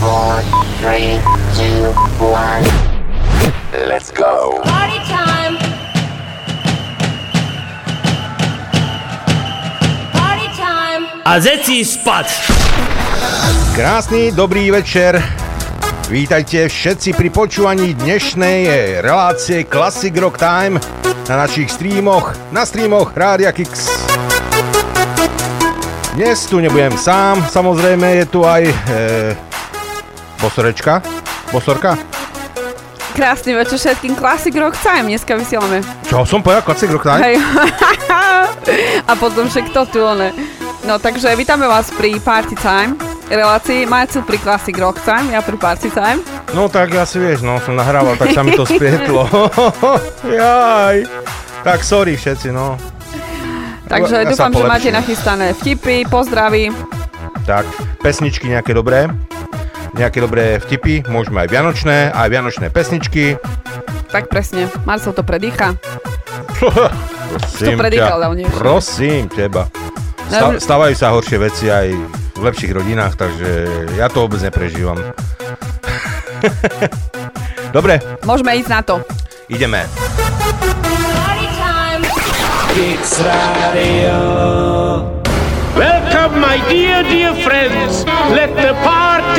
four, three, two, one. Let's go. Party time. Party time. A zeci spať! Krásny dobrý večer. Vítajte všetci pri počúvaní dnešnej relácie Classic Rock Time na našich streamoch, na streamoch Rádia Kix. Dnes tu nebudem sám, samozrejme je tu aj e, Bosorečka. Bosorka? Krásny večer všetkým Classic Rock Time, dneska vysielame. Čo som povedal? Classic Rock Time? Hej. A potom však to tu, one. No takže vítame vás pri Party Time relácii. Marcel pri Classic Rock Time, ja pri Party Time. No tak ja si vieš, no som nahrával, tak sa mi to spietlo. Jaj. Tak sorry všetci, no. Takže Ja dúfam, že máte nachystané vtipy, pozdraví. Tak, pesničky nejaké dobré. Nejaké dobré vtipy, môžeme aj vianočné, aj vianočné pesničky. Tak presne, Marcel to predýcha. Prosím predýchal ťa, prosím teba. Stávajú sa horšie veci aj v lepších rodinách, takže ja to vôbec neprežívam. Dobre, Môžeme ísť na to. ideme. Welcome, my dear, dear friends. Let the party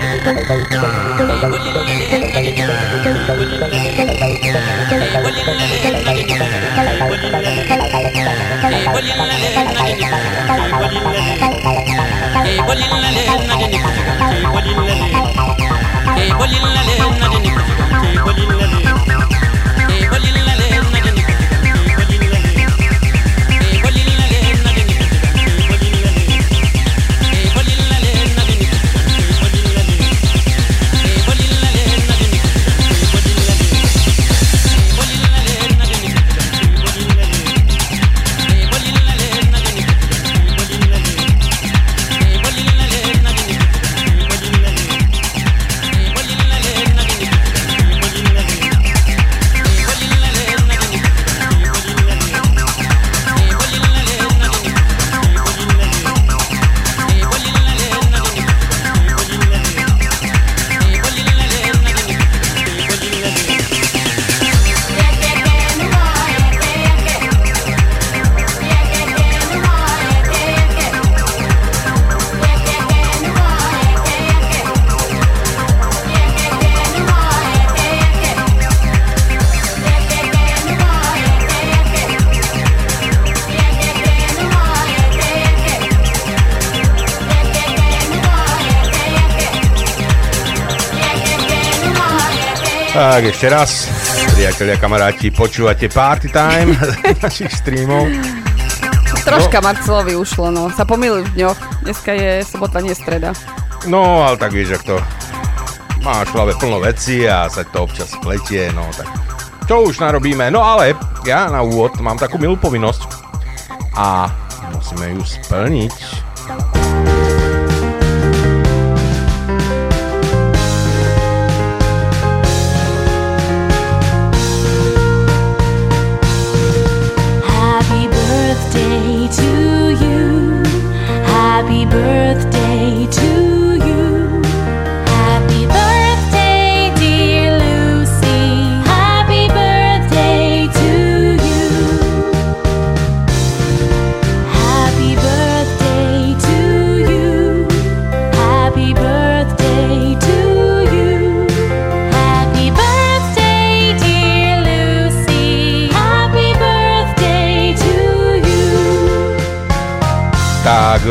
Hey, Ešte raz, priatelia, kamaráti, počúvate Party Time našich streamov. Troška Marcelovi ušlo, no. Sa pomýlil v dňoch. Dneska je sobota, nie streda. No, ale tak vieš, ak to máš hlave plno veci a sa to občas pletie, no tak čo už narobíme. No ale ja na úvod mám takú milú povinnosť a musíme ju splniť.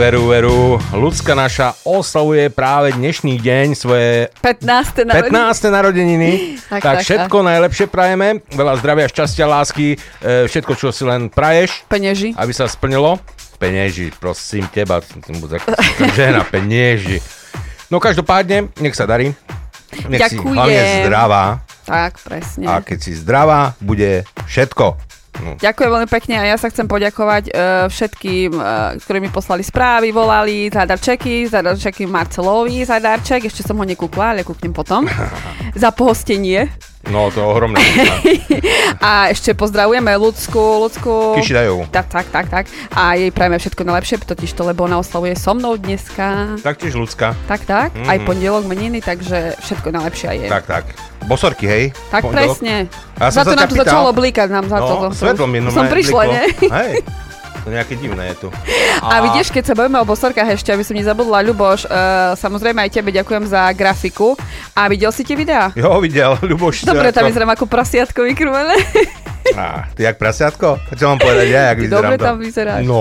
Veru, veru, ľudská naša oslavuje práve dnešný deň svoje 15. na 15. narodeniny. Tak, tak, tak, všetko najlepšie prajeme. Veľa zdravia, šťastia, lásky, e, všetko, čo si len praješ, Peneži. aby sa splnilo. Penieži, prosím teba, žena, penieži. No každopádne, nech sa darí. Nech si Ďakujem. hlavne zdravá. Tak, presne. A keď si zdravá, bude všetko. No. Ďakujem veľmi pekne a ja sa chcem poďakovať uh, všetkým, uh, ktorí mi poslali správy, volali za darčeky, za darčeky Marcelovi, za darček, ešte som ho nekúkla, ale kúknem potom, za pohostenie. No, to je ohromné. A ešte pozdravujeme Ľudsku, Ľudsku. Kišidajovú. Tak, tak, tak, tak. A jej prajeme všetko najlepšie, totiž to, lebo ona oslavuje so mnou dneska. Taktiež ľudská. Tak, tak. Mhm. Aj pondelok meniny, takže všetko najlepšie aj je. Tak, tak. Bosorky, hej? Tak Pondelok. presne. A ja som za to sa nám pýtal- začalo blíkať nám za No, toto. svetlo mi Som prišla, nie? Hej, to nejaké divné je tu. A vidíš, keď sa bavíme o bosorkách ešte, aby som nezabudla, Ľuboš, uh, samozrejme aj tebe ďakujem za grafiku. A videl si tie videá? Jo, videl, Ľuboš. Dobre, tam ako- vyzerám ako prasiatko vykrúvené. Á, ty jak prasiatko? A čo mám povedať ja, jak vyzerám Dobre to? tam vyzeráš. No,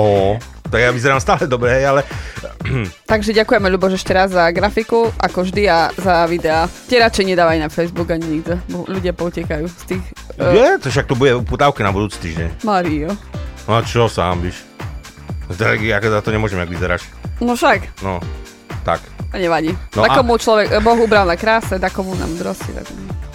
tak ja vyzerám stále dobre, hej, ale Takže ďakujeme, Ľuboš, ešte raz za grafiku, ako vždy, a za videá. Tie radšej nedávaj na Facebook ani bo Ľudia poutekajú z tých... Uh, je, to však to bude putávke na budúci týždeň. Mario. No čo sa hambíš? Tak ja za to nemôžem, jak vyzeráš. No však, No, tak. to nevadí. No No a- človek, Boh ubral na kráse, da komu na múdrosti. Tak...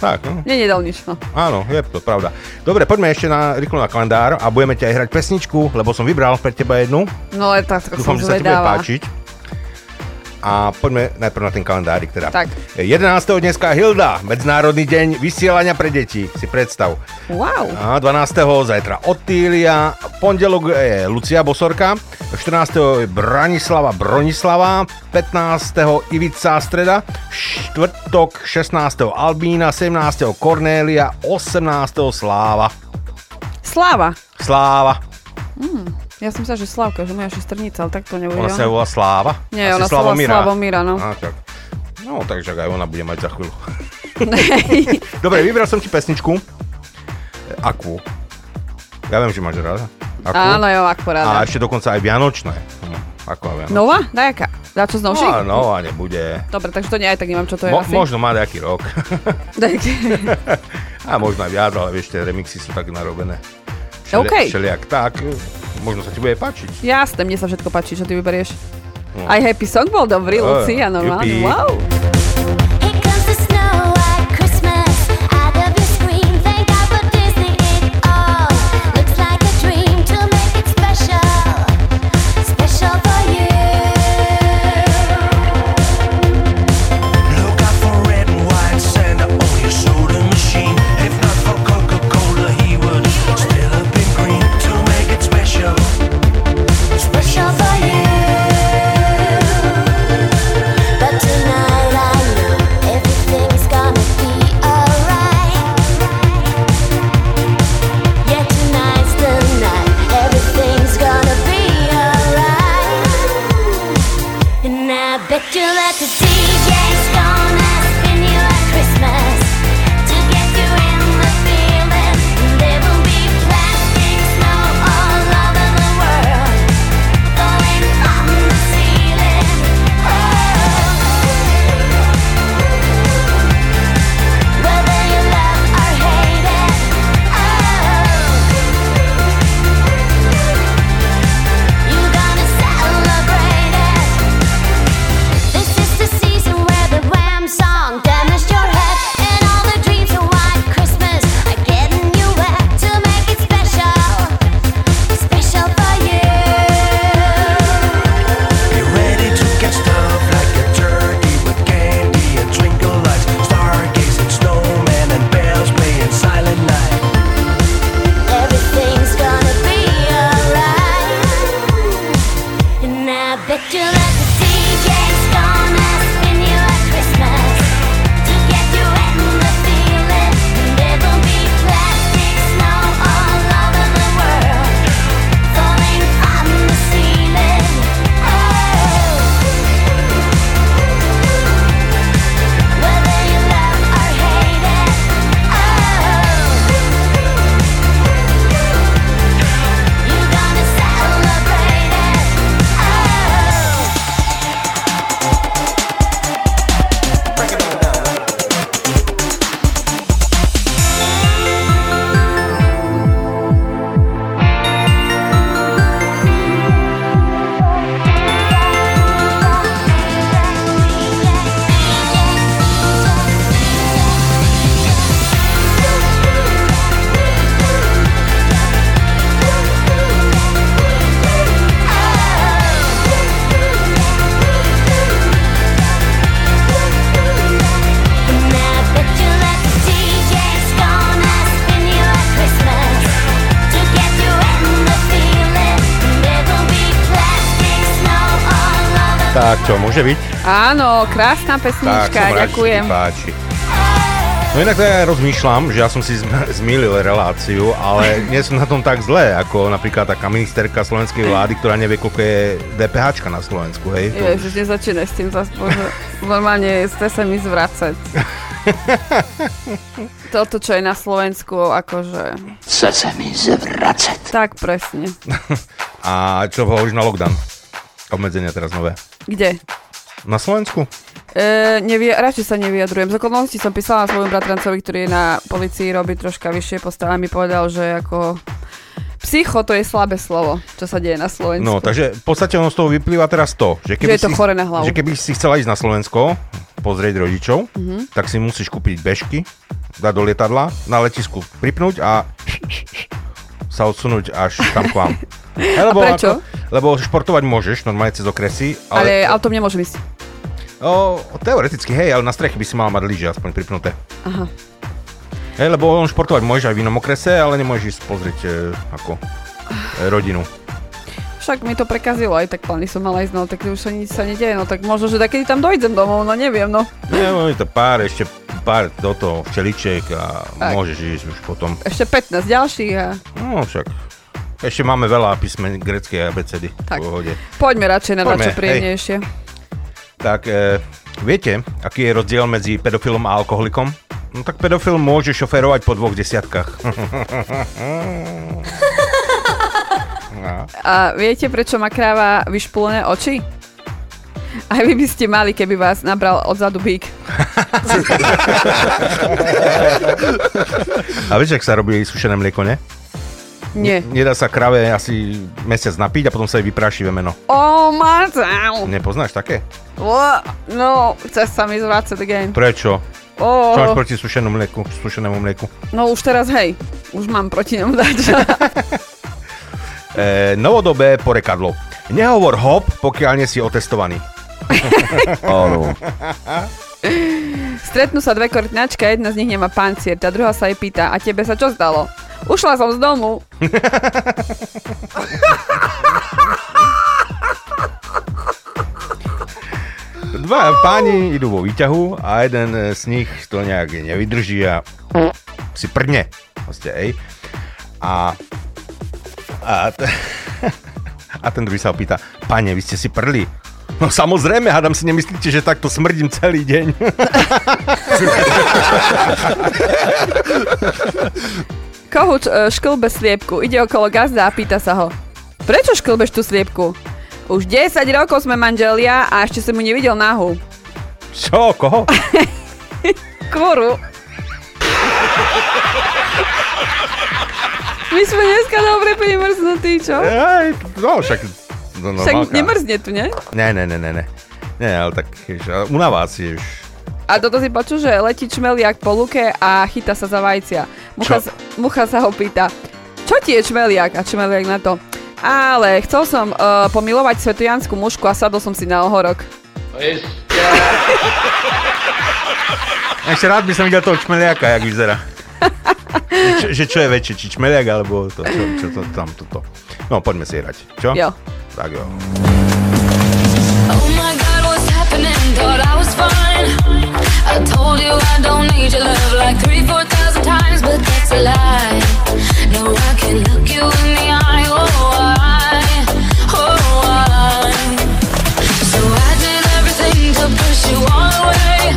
Tak, no. Nie, nedal nič, no. Áno, je to pravda. Dobre, poďme ešte na rýchlo na kalendár a budeme ti aj hrať pesničku, lebo som vybral pre teba jednu. No ale tak, tak Dúfam, som že sa ti bude páčiť. A poďme najprv na ten kalendárik teda. Tak. 11. dneska Hilda, Medzinárodný deň vysielania pre deti, si predstav. Wow. A 12. zajtra Ottília, pondelok je Lucia Bosorka, 14. je Branislava Bronislava, 15. Ivica Streda, štvrtok 16. Albína, 17. Kornélia, 18. Sláva. Sláva. Sláva. Ja som sa, že Slavka, že moja šestrnica, ale tak to nebude. Ona sa volá Sláva? Nie, Asi ona sa volá Slavomíra, no. Á, tak. No, takže aj ona bude mať za chvíľu. Dobre, vybral som ti pesničku. Akú? Ja viem, že máš rada. Akú? Áno, jo, akorát. A ešte dokonca aj Vianočné. Hm, ako Vianočné. Nova? Dajaká? Dá čo z novších? No, no, a nebude. Dobre, takže to nie aj tak nemám, čo to je Mo- asi. možno má nejaký rok. A možno aj viac, ale vieš, tie remixy sú tak narobené. OK. Všelijak tak, možno sa ti bude páčiť. Jasné, mne sa všetko páči, čo ty vyberieš. No. Aj Happy Song bol dobrý, Lucia, normálne. Wow. Bet you that the môže byť? Áno, krásna Tak, pesnička, sa ďakujem. páči. No inak to ja rozmýšľam, že ja som si zm- zmýlil reláciu, ale nie som na tom tak zle, ako napríklad taká ministerka slovenskej vlády, ktorá nevie, koľko je DPH na Slovensku, hej? To- Ježiš, nezačínaj s tým zase. Normálne chce sa mi zvracať. Toto, čo je na Slovensku, akože... Chce sa mi zvracať. Tak presne. A čo hovoríš na lockdown? Obmedzenia teraz nové. Kde? Na Slovensku? E, nevie, radšej sa nevyjadrujem. Z okolností som písala svojom bratrancovi, ktorý je na policii, robí troška vyššie postava, mi povedal, že ako psycho to je slabé slovo, čo sa deje na Slovensku. No, takže v podstate ono z toho vyplýva teraz to, že keby, Že je to si, chore na hlavu. že keby si chcela ísť na Slovensko, pozrieť rodičov, Mhm. tak si musíš kúpiť bežky, dať do lietadla, na letisku pripnúť a sa odsunúť až tam k vám. Lebo, prečo? Ako, lebo športovať môžeš, normálne cez okresy, ale, ale, autom nemôžem ísť. o, teoreticky, hej, ale na streche by si mala mať lyže aspoň pripnuté. Aha. Hej, lebo on športovať môžeš aj v inom okrese, ale nemôžeš ísť pozrieť e, ako e, rodinu. Však mi to prekazilo, aj tak plány som mala ísť, no tak už sa nič sa nedieje, no tak možno, že takedy tam dojdem domov, no neviem, no. Nie, je to pár, ešte pár toto včeličiek a Tak. môžeš ísť už potom. Ešte 15 ďalších a No však. Ešte máme veľa písmen greckej abecedy. Tak. Pohode. poďme radšej na Poďme, hej. príjemnejšie. Tak e, viete, aký je rozdiel medzi pedofilom a alkoholikom? No tak pedofil môže šoférovať po dvoch desiatkách. A viete, prečo má kráva vyšpulené oči? Aj vy by ste mali, keby vás nabral odzadu bík. a vieš, ak sa robí sušené mlieko, ne? Nie. Nedá sa krave asi mesiac napiť a potom sa jej vypráši vemeno. Oh, Marcel! Nepoznáš také? No, chce sa mi zvrácať again. Prečo? Čo máš Oh, proti sušenému mlieku? Sušenému mlieku? no už teraz hej, už mám proti nemu dať. E, novodobé porekadlo. Nehovor hop, pokiaľ nie si otestovaný. Áno. Stretnú sa dve korytnačka, jedna z nich nemá pancier, tá druhá sa jej pýta, a tebe sa čo zdalo? Ušla som z domu. Dva páni idú vo výťahu a jeden z nich to nejak nevydrží a si prdne. Proste, ej. A, a, t- a ten druhý sa ho pýta, pane, vy ste si prli. No samozrejme, hádam si nemyslíte, že takto smrdím celý deň. Kohúč e, šklbe sliepku, ide okolo gazda a pýta sa ho. Prečo šklbeš tú sliepku? Už 10 rokov sme manželia a ešte som mu nevidel nahu. Čo, koho? Kvoru. My sme dneska dobre primrznutí, čo? Aj, no, však... No, Však nemrzne tu, ne? Ne, ne, ne, ne, ne. Nie, ale tak, jež, ale u na vás je už... A toto si počul, že letí čmeliak po luke a chytá sa za vajcia. Mucha, Čo? sa- mucha sa ho pýta, čo ti je čmeliak? A čmeliak na to, ale chcel som uh, pomilovať svetojanskú mušku a sadol som si na ohorok. Ešte rád by som videl toho čmeliaka, jak vyzerá. že, že čo je väčšie, či čmeliak, alebo to, čo, čo to tam, toto. No, poďme si hrať. Čo? Jo. I go. Oh my God, what's happening? Thought I was fine. I told you I don't need your love like three, four thousand times, but that's a lie. No, I can look you in the eye. Oh, oh, So I did everything to push you all away,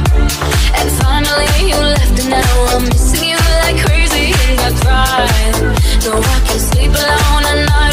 and finally you left, and now I'm missing you like crazy, and I. No, I can sleep alone at night.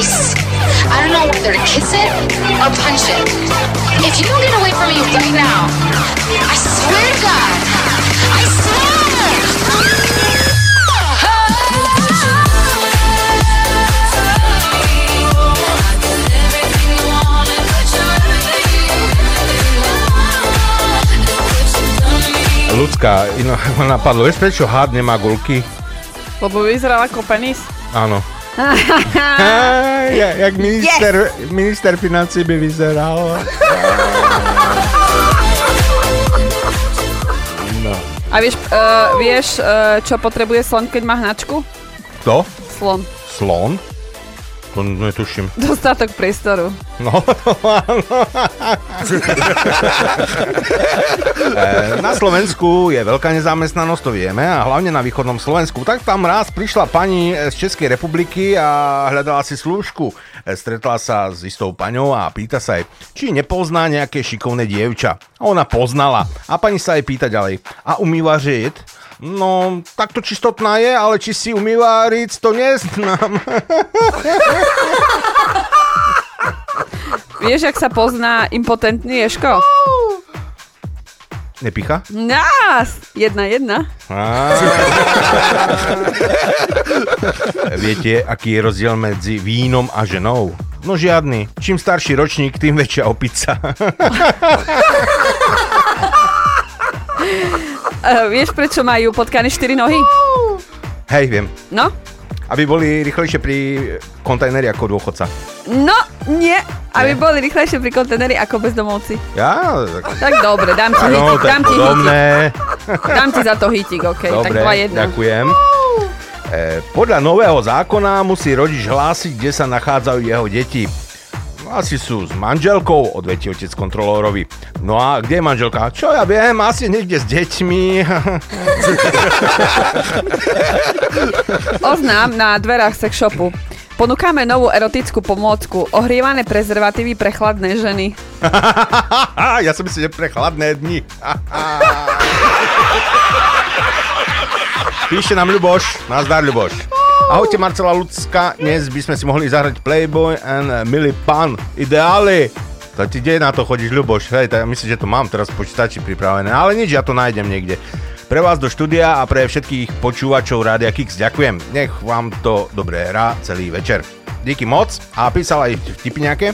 Face. I don't know whether to kiss it or punch it. If you don't get away from me right now, I swear to God, I Ľudská, ino, ma napadlo, vieš prečo had nemá gulky? Lebo vyzeral ako penis. Áno. Ja, jak minister, yes. minister financí by vyzeral. No. A vieš, uh, vieš uh, čo potrebuje slon, keď má hnačku? Kto? Slon. Slon? To netuším. Dostatok priestoru. No, áno. E, Na Slovensku je veľká nezamestnanosť, to vieme, a hlavne na východnom Slovensku. Tak tam raz prišla pani z Českej republiky a hľadala si slúžku. E, Stretla sa s istou paňou a pýta sa jej, či nepozná nejaké šikovné dievča. A ona poznala. A pani sa jej pýta ďalej, a umýva žid? No, takto čistotná je, ale či si umýva ric, to neznám. Vieš, jak sa pozná impotentný ješko? Nepicha? Nás! Jedna, jedna. Viete, aký je rozdiel medzi vínom a ženou? No žiadny. Čím starší ročník, tým väčšia opica. Uh, vieš, prečo majú potkané 4 nohy? Hej, viem. No? Aby boli rýchlejšie pri kontajneri ako dôchodca. No, nie. Aby boli rýchlejšie pri konteneri ako bezdomovci. Ja? Tak, Tak dobre, dám ti no, hitík, tak dám ti podobné. hitík. Dám ti za to hitík, OK. tak Dobre, 2-1. ďakujem. E, podľa nového zákona musí rodič hlásiť, kde sa nachádzajú jeho deti. Asi sú s manželkou, odvetí otec kontrolórovi. No a kde je manželka? Čo ja viem, asi niekde s deťmi. Oznám na dverách sex shopu. Ponúkame novú erotickú pomôcku. Ohrievané prezervatívy pre chladné ženy. ja som myslel, že pre chladné dni. Píše nám Ľuboš. Nazdar, Ľuboš. Ahojte Marcela Lucka, dnes by sme si mohli zahrať Playboy and Millie Pan. Ideály. To ti kde na to chodíš, Ľuboš? Hej, tak myslím, že to mám teraz v počítači pripravené, ale nič, ja to nájdem niekde. Pre vás do štúdia a pre všetkých počúvačov Rádia Kix ďakujem. Nech vám to dobre hrá celý večer. Díky moc a písal aj vtipy nejaké.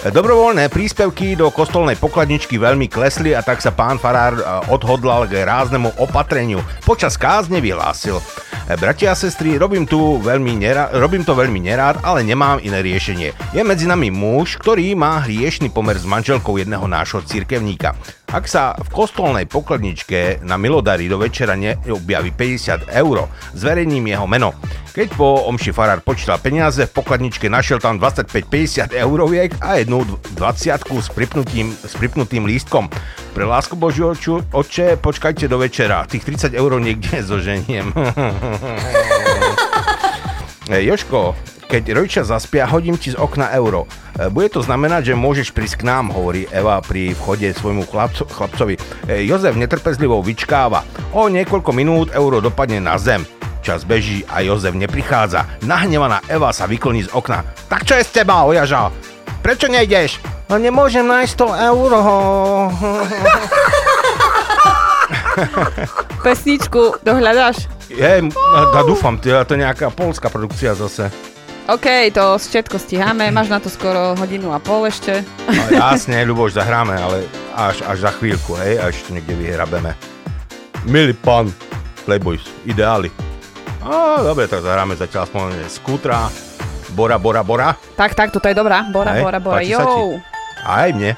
Dobrovoľné príspevky do kostolnej pokladničky veľmi klesli a tak sa pán Farár e, odhodlal k ráznemu opatreniu. Počas kázne vyhlásil. "E, Bratia a sestry, robím, tu veľmi nera- robím to veľmi nerád, ale nemám iné riešenie. Je medzi nami muž, ktorý má hriešný pomer s manželkou jedného nášho cirkevníka. Ak sa v kostolnej pokladničke na milodary do večera neobjaví 50 eur, zverejním jeho meno. Keď po omši farár počítal peniaze, v pokladničke našiel tam 25-50 euroviek a jednu 20 s pripnutým, s pripnutým lístkom. Pre lásku Božiu oču, oče, počkajte do večera, tých 30 eur niekde zoženiem. Joško, keď rodičia zaspia, hodím ti z okna euro. E, Bude to znamenať, že môžeš prísť k nám, hovorí Eva pri vchode svojmu chlapco, chlapcovi. E, Jozef netrpezlivo vyčkáva. O niekoľko minút euro dopadne na zem. Čas beží a Jozef neprichádza. Nahnevaná Eva sa vykloní z okna. Tak čo je z teba, ojaža? Prečo nejdeš? No nemôžem nájsť to euro. Pesničku dohľadaš? Je, ja dúfam, to je nejaká polská produkcia zase. OK, to všetko stíhame, máš na to skoro hodinu a pol ešte. No, jasne, Ľuboš, zahráme, ale až, až za chvíľku, hej, až to niekde vyhrabeme. Milý pán, Playboys, ideály. A dobre, tak zahráme zatiaľ aspoň skútra. Bora, Bora, Bora. Tak, tak, toto je dobrá. Bora, Hej, bora, bora, jo. Aj mne.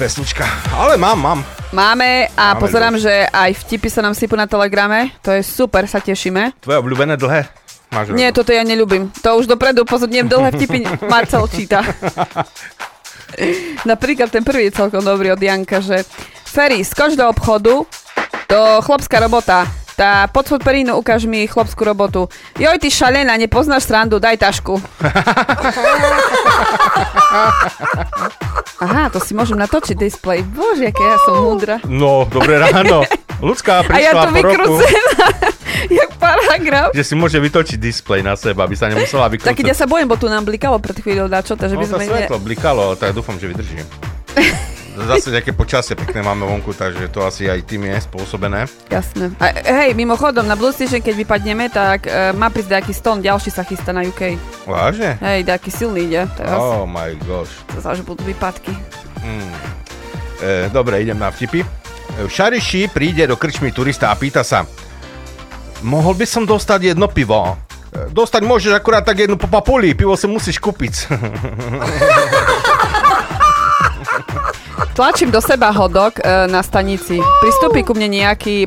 Pesnička. Ale mám, mám. Máme a Máme pozerám, že aj vtipy sa nám sypú na telegrame. To je super, sa tešíme. Tvoje obľúbené dlhé? Máš Nie, toto ja neľúbim. To už dopredu pozorním dlhé vtipy Marcel číta. Napríklad ten prvý je celkom dobrý od Janka, že Ferry, skoč do obchodu, to chlopská robota. Tá pod perínu ukáž mi chlopskú robotu. Joj, ty šalená, nepoznáš srandu, daj tašku. Aha, to si môžem natočiť display. Bože, aké ja som múdra. No, dobré ráno. Ľudská A ja prišla to vykrúcená, jak paragraf. že si môže vytočiť displej na seba, aby sa nemusela vykrúcať. Tak keď ja sa bojím, bo tu nám blikalo pred chvíľou dačo, takže No by sme... Ne... svetlo blikalo, tak dúfam, že vydržím. Zase nejaké počasie pekné máme vonku, takže to asi aj tým je spôsobené. Jasné. A, hej, mimochodom, na Blue Station, keď vypadneme, tak uh, má prísť nejaký stone, ďalší sa chystá na UK. Vážne? Hej, nejaký silný ide teraz. Oh my gosh. To sa, že budú výpadky. Hmm. E, dobre, idem na vtipy. E, V Šariši príde do krčmy turista a pýta sa Mohol by som dostať jedno pivo? E, Dostať môžeš akurát tak jednu po papuli, pivo si musíš kúpiť. Tlačím do seba hodok uh, na stanici. Pristúpi ku mne nejaký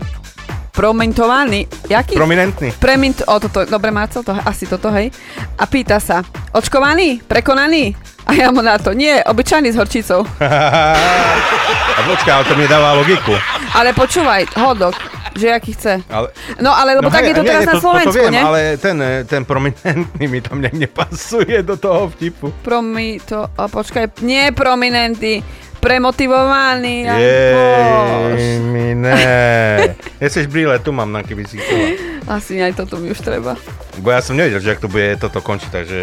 promentovaný, jaký? Prominentný. Premint, o toto, dobre Marcel, to, asi toto, hej. A pýta sa, očkovaný, prekonaný? A ja mu na to, nie, obyčajný s horčicou. a počkaj, ale to mi dáva logiku. Ale počúvaj, hodok, že aký chce. Ale... No ale lebo tak hej, je to nie, teraz nie, na to, Slovensku, to viem, ne? ale ten, e, ten prominentný mi tam nejak nepasuje do toho vtipu. Promi, to, a počkaj, nie prominentný, premotivovaný. Jej, mi ne. Nechceš brýle, tu mám, na keby si chcela. Asi aj toto mi už treba. Bo ja som nevedel, že ak to bude toto končiť, takže...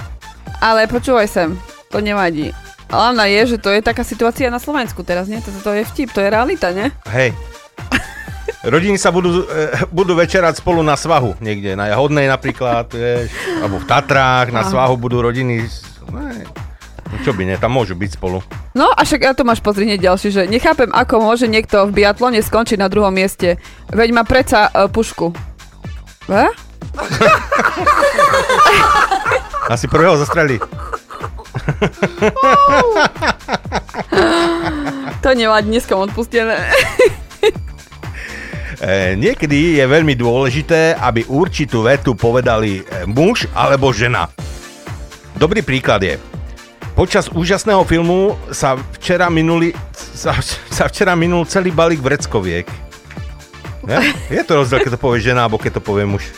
Ale počúvaj sem, to nevadí. Hlavná je, že to je taká situácia na Slovensku teraz, nie? To, to je vtip, to je realita, nie? Hej. Rodiny sa budú, e, budú večerať spolu na svahu, niekde na Jahodnej napríklad, vieš, alebo v Tatrách, na Aha. svahu budú rodiny... Ne, čo by ne, tam môžu byť spolu. No a však ja to máš pozrieť hneď ďalší, že nechápem, ako môže niekto v biatlone skončiť na druhom mieste. Veď má predsa uh, pušku. E? Asi prvého zastrelí. To nevadí, dneska odpustené. E, niekedy je veľmi dôležité, aby určitú vetu povedali e, muž alebo žena. Dobrý príklad je. Počas úžasného filmu sa včera minuli, sa, sa včera minul celý balík vreckoviek. Je? je to rozdiel, keď to povie žena, alebo keď to povie muž.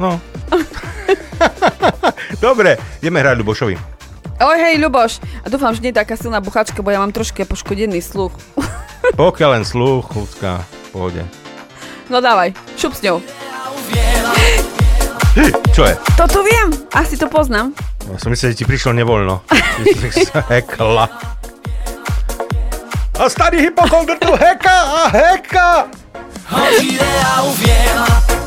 No. Dobre, ideme hrať Ľubošovi. Oj, hej, Ľuboš. A dúfam, že nie je taká silná buchačka, bo ja mám trošku poškodený sluch. Pokiaľ len sluch, ľudská, pohode. No dávaj, šup s ňou. Čo je? Toto viem, asi to poznám. Ja som myslel, že ti prišlo nevoľno. Hekla. A starý hypokondr tu heka a heka! Oggi Lea uwiera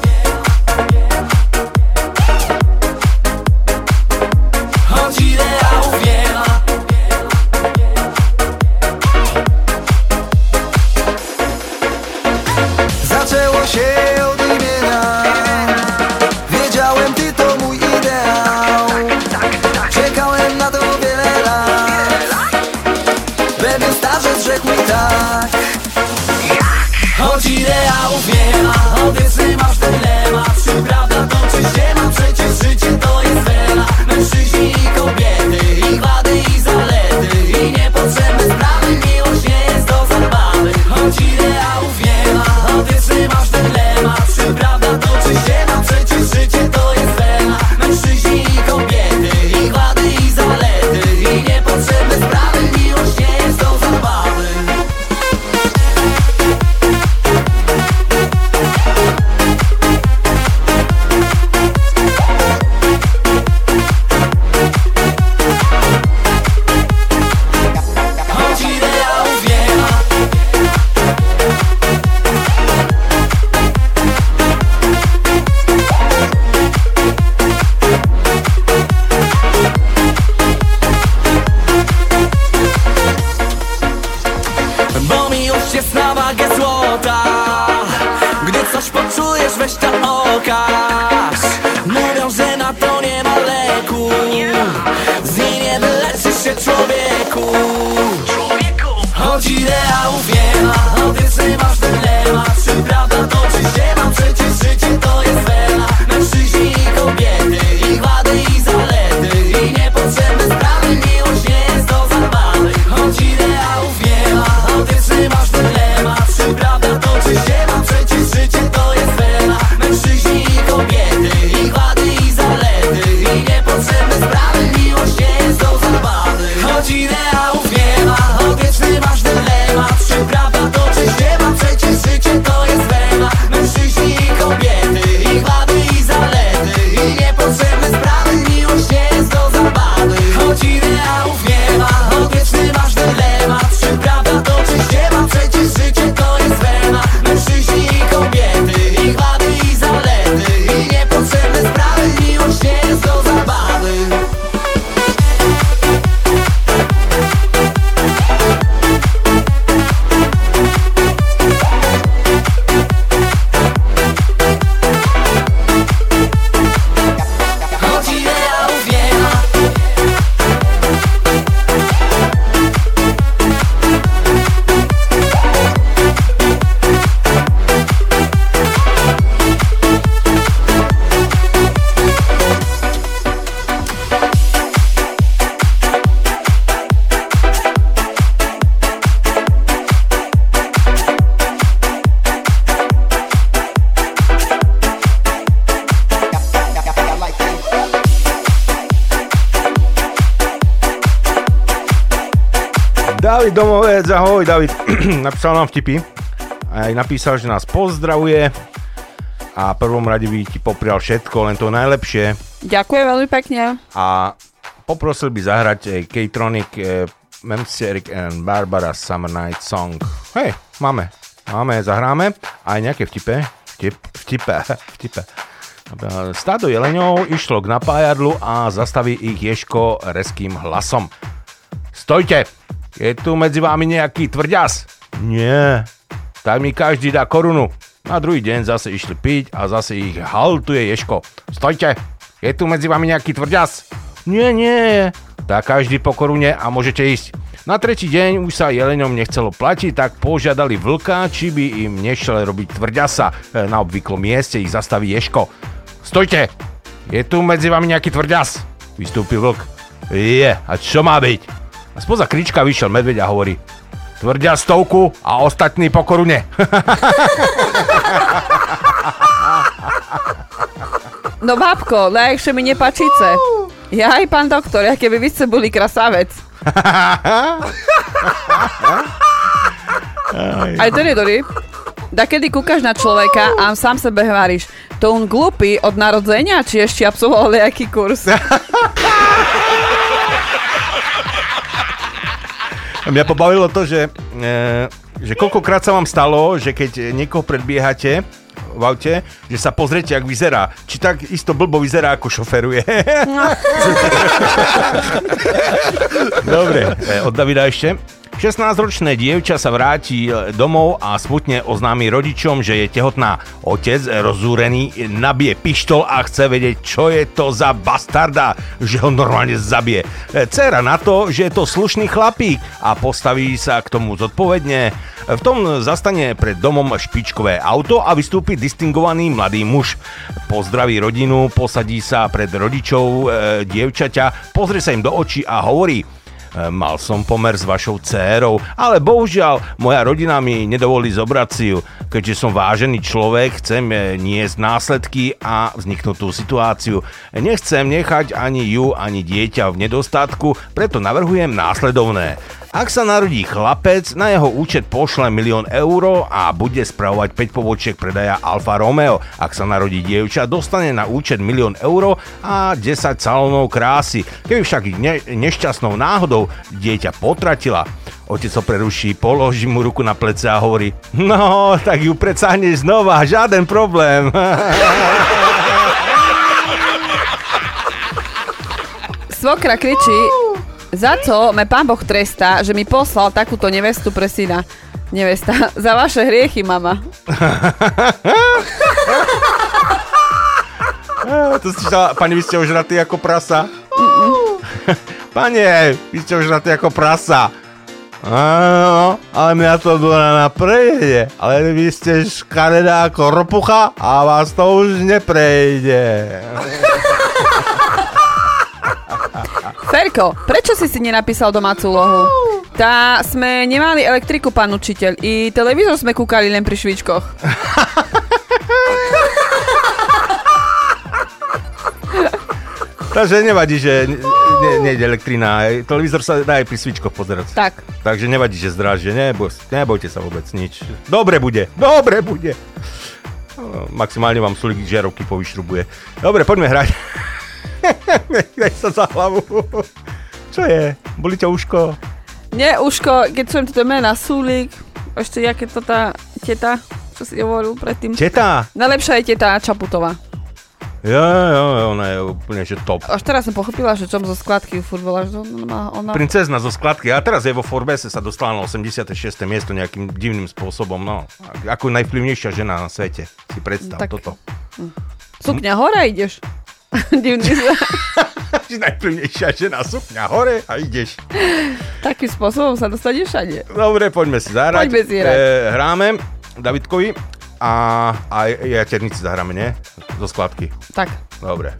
Prawda kończy się, a przecież życie to jest wela. Mężczyźni i kobiety. David Domovec, ahoj David. napísal nám vtipy. Aj napísal, že nás pozdravuje a v prvom rade by ti poprial všetko, len to najlepšie. Ďakujem veľmi pekne. A poprosil by zahrať eh, K-Tronic eh, and Barbara Summer Night Song. Hej, máme. Máme, zahráme. Aj nejaké vtipe. Vtip, vtipe, vtipe. Stádo jeleňov išlo k napájadlu a zastaví ich Ješko reským hlasom. Stojte! Je tu medzi vámi nejaký tvrďas? Nie. Tak mi každý dá korunu. Na druhý deň zase išli piť a zase ich haltuje Ješko. Stojte! Je tu medzi vami nejaký tvrďas? Nie, nie. Tak každý po korune a môžete ísť. Na tretí deň už sa jeleňom nechcelo platiť, tak požiadali vlka, či by im nešiel robiť tvrďasa. E, Na obvyklom mieste ich zastaví Ješko. Stojte! Je tu medzi vami nejaký tvrďas? Vystúpil vlk. Je, a čo má byť? A spoza krička vyšiel medveď a hovorí Tvrdia stovku a ostatní po korune. No bábko, najakšie mi nepačice. Ja aj pán doktor, aké by vy ste boli krasavec. Aj to je dobrý. Da kedy kúkaš na človeka a sám sebe hovoríš, to on glupý od narodzenia, či ešte absolvoval nejaký kurz? Mňa pobavilo to, že, e, že koľkokrát sa vám stalo, že keď niekoho predbiehate v aute, že sa pozriete, jak vyzerá. Či tak isto blbo vyzerá, ako šoferuje. Dobre, e, od Davida ešte. 16-ročné dievča sa vráti e, domov a smutne oznámi rodičom, že je tehotná. Otec, rozúrený, nabije pištol a chce vedieť, čo je to za bastarda, že ho normálne zabije. E, Cera na to, že je to slušný chlapík a postaví sa k tomu zodpovedne. V tom zastane pred domom špičkové auto a vystúpi distingovaný mladý muž. Pozdraví rodinu, posadí sa pred rodičov e, dievčaťa, pozrie sa im do očí a hovorí Mal som pomer s vašou dcérou, ale bohužiaľ moja rodina mi nedovolí zobrať si ju. Keďže som vážený človek, chcem niesť následky a vzniknutú situáciu. Nechcem nechať ani ju, ani dieťa v nedostatku, preto navrhujem následovné. Ak sa narodí chlapec, na jeho účet pošle milión eur a bude spravovať 5 pobočiek predaja Alfa Romeo. Ak sa narodí dievča, dostane na účet milión eur a 10 salónov krásy. Keby však ne- nešťastnou náhodou dieťa potratila, Otec ho preruší, položí mu ruku na plece a hovorí No, tak ju predsáhneš znova, žiaden problém. Svokra kričí, za co me pán Boh trestá, že mi poslal takúto nevestu pre syna. Nevesta, za vaše hriechy, mama. To ste sa, pani, vy ste ožratí ako prasa. Pane, vy ste ožratí ako prasa. Áno, ale mňa to do rana prejde. Ale vy ste škaredá ako ropucha a vás to už neprejde. Ferko, prečo si si nenapísal domácu úlohu? Tá sme nemali elektriku, pán učiteľ. I televízor sme kúkali len pri švičkoch. Takže nevadí, že ne- nejde elektrina. Televízor sa dá aj pri svičkoch pozerať. Tak. Takže nevadí, že zdrážie. Neboj, nebojte sa vôbec nič. Dobre bude, dobre bude. No, Maximálne vám sulík žiarovky povyšrubuje. Dobre, poďme hrať. Daj sa za hlavu. Čo je? Boli ťa uško? Nie, Uško, keď som toto mena Súlik, ešte jaké to tá teta, čo si hovoril predtým. Teta? Najlepšia je teta Čaputová. Jo, jo, jo, ona je úplne že top. Až teraz som pochopila, že čom zo skladky futbola, že ona. Ona... Princezna zo skladky. A teraz je vo Forbese sa dostala na 86. miesto nejakým divným spôsobom. No, ako najvplyvnejšia žena na svete. Si predstav Tak. toto. Sukňa hore ideš. Divný Si najvplyvnejšia žena, sukňa hore a ideš. Takým spôsobom sa dostaneš všade. Dobre, poďme si zahrať. Poďme si hrať. E, hráme Davidkovi a aj jaternici zahráme, nie? Zo skladky. Tak. Dobre.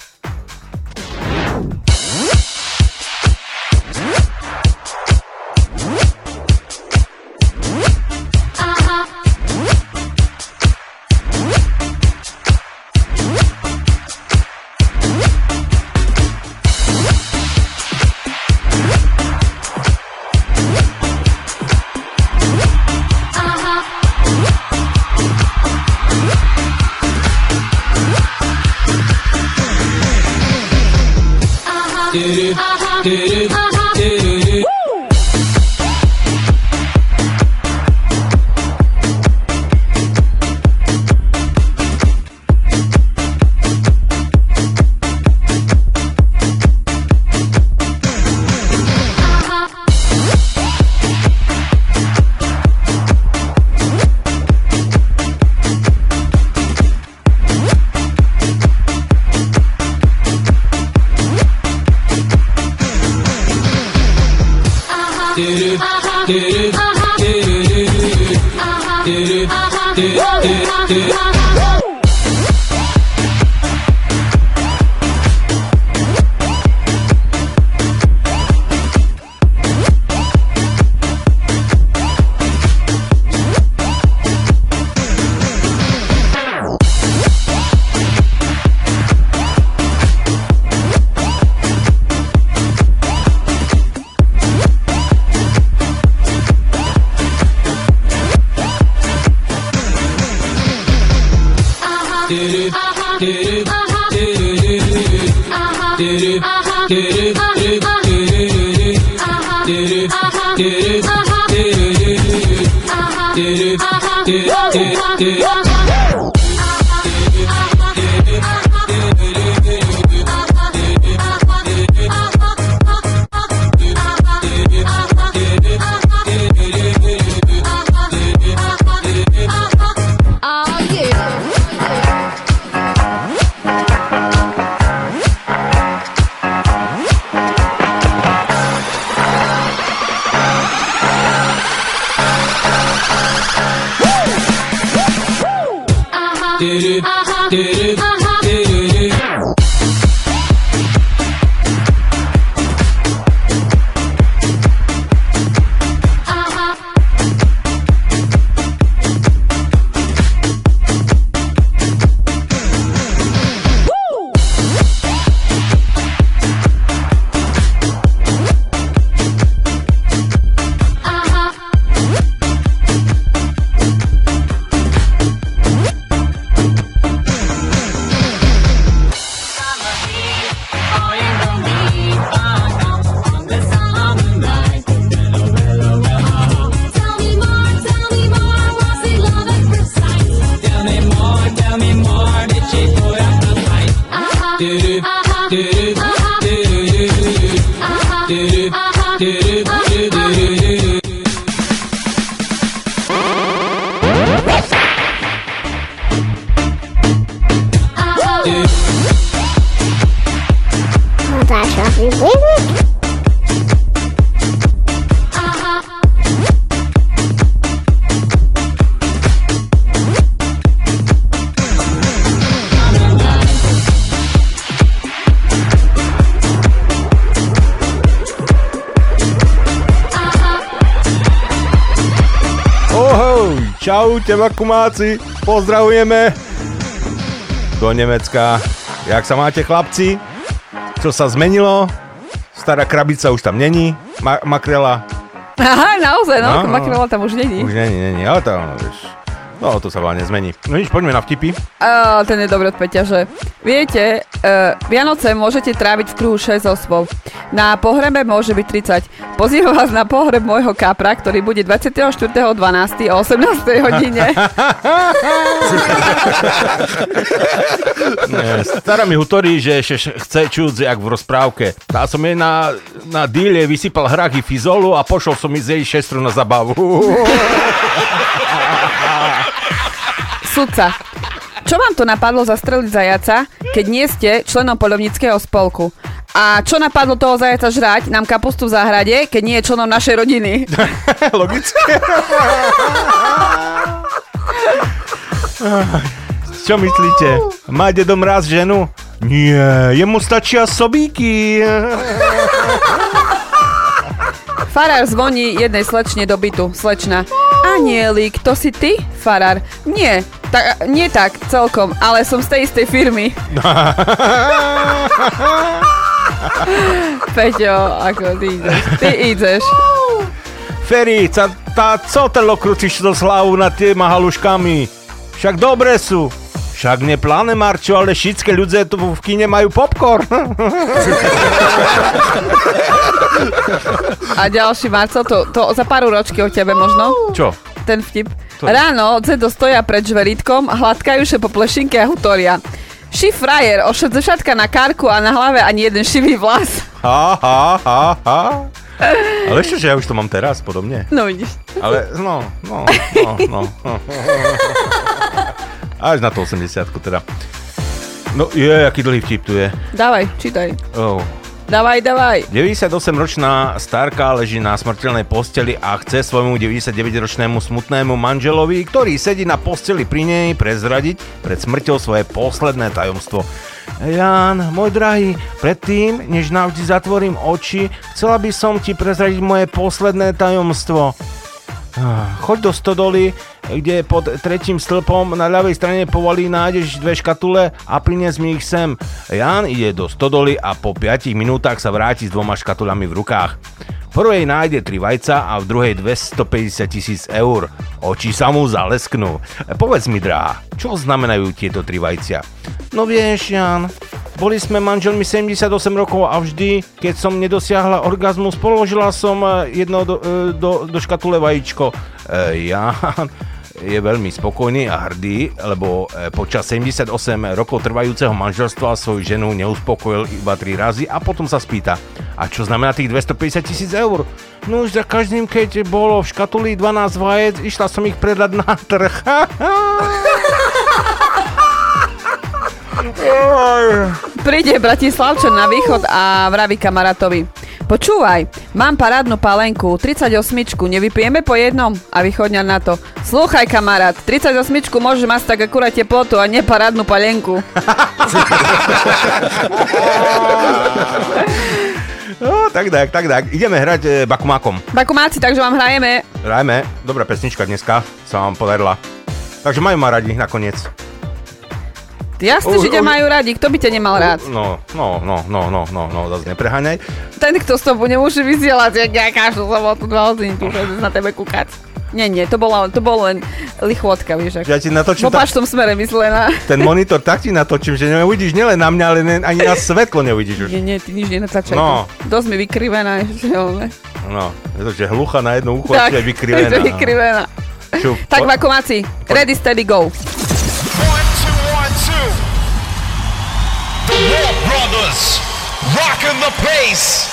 Čaute vakumáci, pozdravujeme do Nemecka. Jak sa máte chlapci? Čo sa zmenilo? Stará krabica už tam není, Ma- makrela Aha, naozaj, no, No. makrela tam už není. už není, není, ale to, no, vieš, no to sa vám nezmení. No nič, poďme na vtipy. Á, ten je dobrý od Peťa, že viete, uh, Vianoce môžete tráviť v kruhu 6 osôb. Na pohrebe môže byť 30. Pozývam vás na pohreb môjho kapra, ktorý bude 24.12. o 18. hodine. Ne, Stará mi hutorí, že še- chce čuť jak v rozprávke. Tá som jej na, na díle vysypal hraky fizolu a pošol som ísť jej šestru na zabavu. Sudca. Čo vám to napadlo zastreliť zajaca, keď nie ste členom polovníckého spolku? A čo napadlo toho zajaca žrať nám kapustu v záhrade, keď nie je členom našej rodiny? Logické. Čo myslíte? Má dedom raz ženu? Nie, jemu stačia sobíky. Farár zvoní jednej slečne do bytu. Slečna. Anielik, to si ty, farár? Nie, tak, nie tak, celkom, ale som z tej istej firmy. Peťo, ako ty ideš, ty ideš. Ferry, ca, tá, co ten krúciš do slavu nad tými haluškami? Však dobre sú. Však nie pláne, Marčo, ale všetky ľudia tu v kine majú popcorn. A ďalší, Marco, to, to za pár ročky o tebe možno. Čo? Ten vtip. To- Ráno Zedo stoja pred žveritkom, hladkajú sa po plešinke a hutoria. Ši frajer, šatka na karku a na hlave ani jeden šivý vlas. Ha, ha, ha, ha. Ale ešte, že ja už to mám teraz, podobne. No vidíš. Ale, no, no, no, no. no. Až na to 80 teda. No, je, aký dlhý vtip tu je. Dávaj, čítaj. Oh. Dávaj, dávaj. 98-ročná starka leží na smrteľnej posteli a chce svojmu 99-ročnému smutnému manželovi, ktorý sedí na posteli pri nej, prezradiť pred smrťou svoje posledné tajomstvo. Jan, môj drahý, predtým, než navždy zatvorím oči, chcela by som ti prezradiť moje posledné tajomstvo. Ah, Choď do stodoly, kde pod tretím stĺpom na ľavej strane povalí nájdeš dve škatule a prines mi ich sem. Jan ide do stodoly a po 5 minútach sa vráti s dvoma škatulami v rukách. V prvej nájde tri vajca a v druhej 250 tisíc eur. Oči sa mu zalesknú. Povedz mi, drahá, čo znamenajú tieto tri vajcia? No vieš, Jan, boli sme manželmi 78 rokov a vždy, keď som nedosiahla orgazmus, položila som eh, jedno do, eh, do, do škatule vajíčko. Eh, Jan je veľmi spokojný a hrdý, lebo eh, počas 78 rokov trvajúceho manželstva svoju ženu neuspokojil iba 3 razy a potom sa spýta, a čo znamená tých 250 tisíc eur? No už za každým, keď bolo v škatuli 12 vajec, išla som ich predať na trh. Príde Bratislavčan na východ a vraví kamarátovi. Počúvaj, mám parádnu palenku, 38, nevypijeme po jednom? A východňar na to. Slúchaj kamarát, 38 môže mať tak akurát teplotu a nie parádnu palenku. No, tak, tak, tak, tak. Ideme hrať e, Bakumákom. Bakumáci, takže vám hrajeme. Hrajme. Dobrá pesnička dneska sa vám podarila. Takže majú ma radi nakoniec. Jasne, že ťa majú radi, kto by ťa nemal rád? No, no, no, no, no, no, no, zase nepreháňaj. Ten, kto s tobou nemôže vysielať, ja každú sobotu dva tu chodí na tebe kúkať. Nie, nie, to bola, to bolo len lichvotka, vieš. Ja ti natočím v opačnom smere myslená. Ten monitor tak ti natočím, že neuvidíš nielen na mňa, ale ne, ani na svetlo neuvidíš už. Nie, nie, ty nič nenatáčaj. No. Dosť mi vykrivená ešte, ale... No, je to, že hlucha na jedno ucho, Tak, je vykrivená. ešte vykrivená. Čo, Tak, po- vakumáci, ready, steady, go. Rocking the place.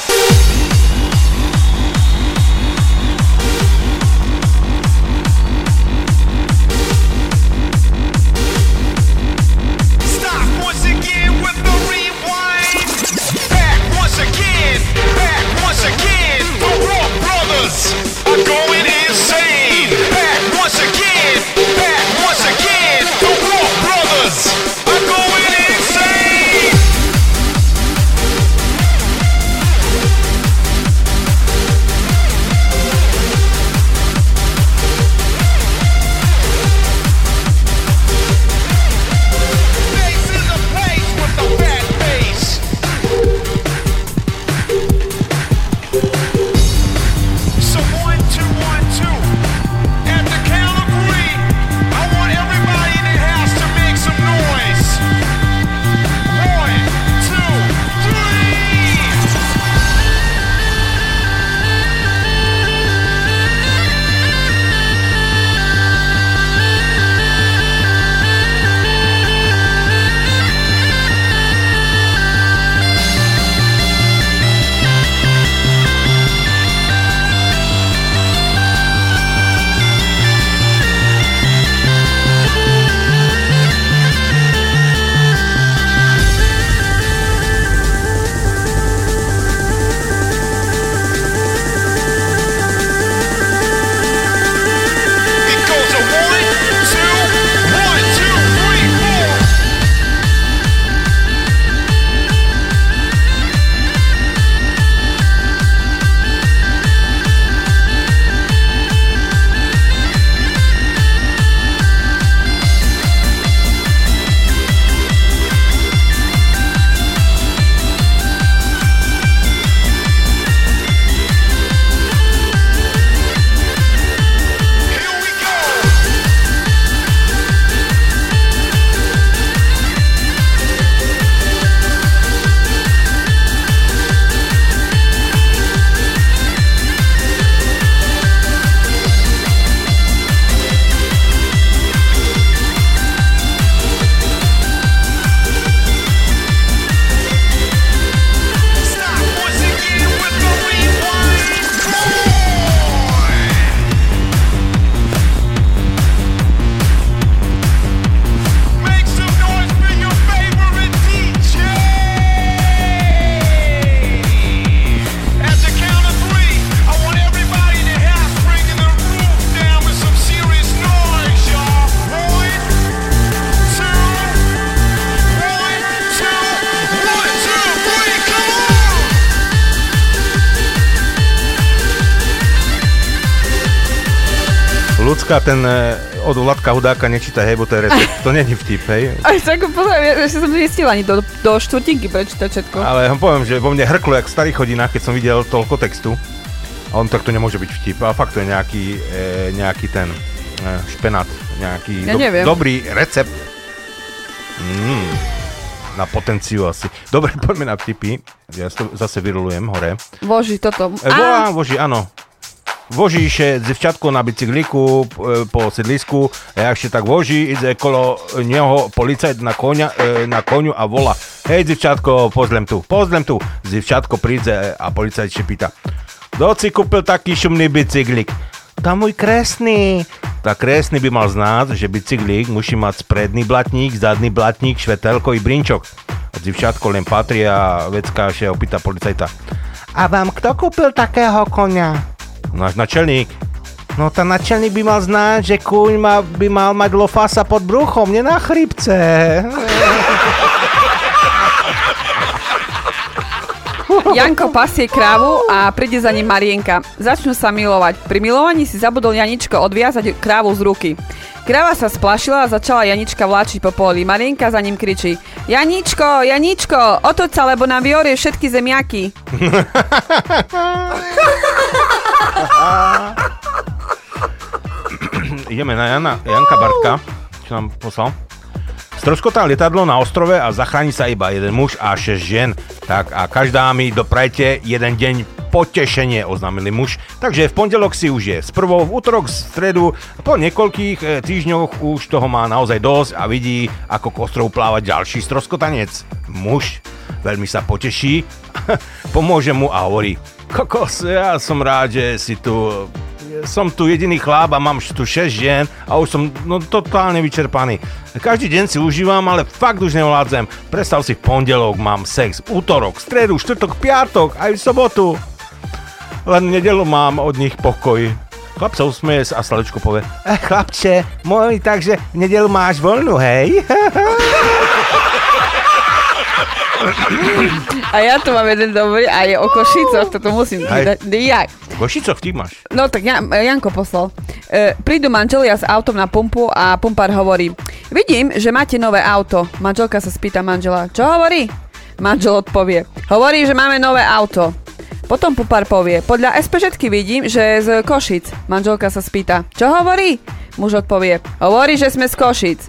Hudáka nečíta, hej, bo to je recept. To není vtip, hej. Aj tak pozor, ja ešte som nestihla ani do, do štvrtinky prečítať všetko. Ale ja poviem, že vo mne hrklo jak v starých hodinách, keď som videl toľko textu. A on tak to nemôže byť vtip. A fakt to je nejaký, e, nejaký ten e, špenát, nejaký Ja neviem. dobrý recept. Mm, na potenciu asi. Dobre, poďme na vtipy. Ja to zase vyrulujem hore. Voži toto. E, volá, voži, áno. Vožíše dziewczatko na bicykliku e, po sydlisku, a jak się tak wozi, idzie kolo niego policajt na konia, e, na koniu a wola Hej dziewczatko, pozlem tu, pozlem tu. Dziewczatko príde a policajt pyta Kto si kúpil taký šumný bicyklik? Tá môj kresný. Tá kresný by mal znát, že bicyklík musí mať spredný blatník, zadný blatník, švetelko i brinčok. A dziewczatko len patrí a vecka się opýta policajta. A vám kto kúpil takého konia? Náš načelník. No tá načelník by mal znať, že kúň má, by mal mať lofasa pod bruchom, nie na chrípce. Janko pasie krávu a príde za ním Marienka. Začnú sa milovať. Pri milovaní si zabudol Janičko odviazať krávu z ruky. Kráva sa splašila a začala Janička vláčiť po poli. Marienka za ním kričí. Janičko, Janičko, otoď sa, lebo nám vyorie všetky zemiaky. Ideme na Jana, Janka Bartka, čo nám poslal. Stroskotá lietadlo na ostrove a zachráni sa iba jeden muž a 6 žien. Tak a každá mi doprajte jeden deň potešenie, oznámili muž. Takže v pondelok si už je z prvou, v útorok, v stredu, po niekoľkých e, týždňoch už toho má naozaj dosť a vidí, ako k pláva ďalší stroskotanec. Muž veľmi sa poteší, pomôže mu a hovorí, kokos, ja som rád, že si tu som tu jediný chlap a mám tu 6 žien a už som no, totálne vyčerpaný. Každý deň si užívam, ale fakt už nevládzem. Predstav si, v pondelok mám sex, útorok, stredu, štvrtok, piatok, aj v sobotu. Len nedelu mám od nich pokoj. Chlap sa usmieje a Sladečko povie, eh, chlapče, môj, takže v nedelu máš voľnú, hej? A ja tu mám jeden dobrý a je o Košicoch, toto musím dať. Jak? Košicoch ty máš. No tak ja, Janko poslal. E, prídu manželia s autom na pumpu a pumpár hovorí Vidím, že máte nové auto. Manželka sa spýta manžela, čo hovorí? Manžel odpovie, hovorí, že máme nové auto. Potom pumpár povie, podľa SPŽetky vidím, že z Košic. Manželka sa spýta, čo hovorí? Muž odpovie, hovorí, že sme z Košic.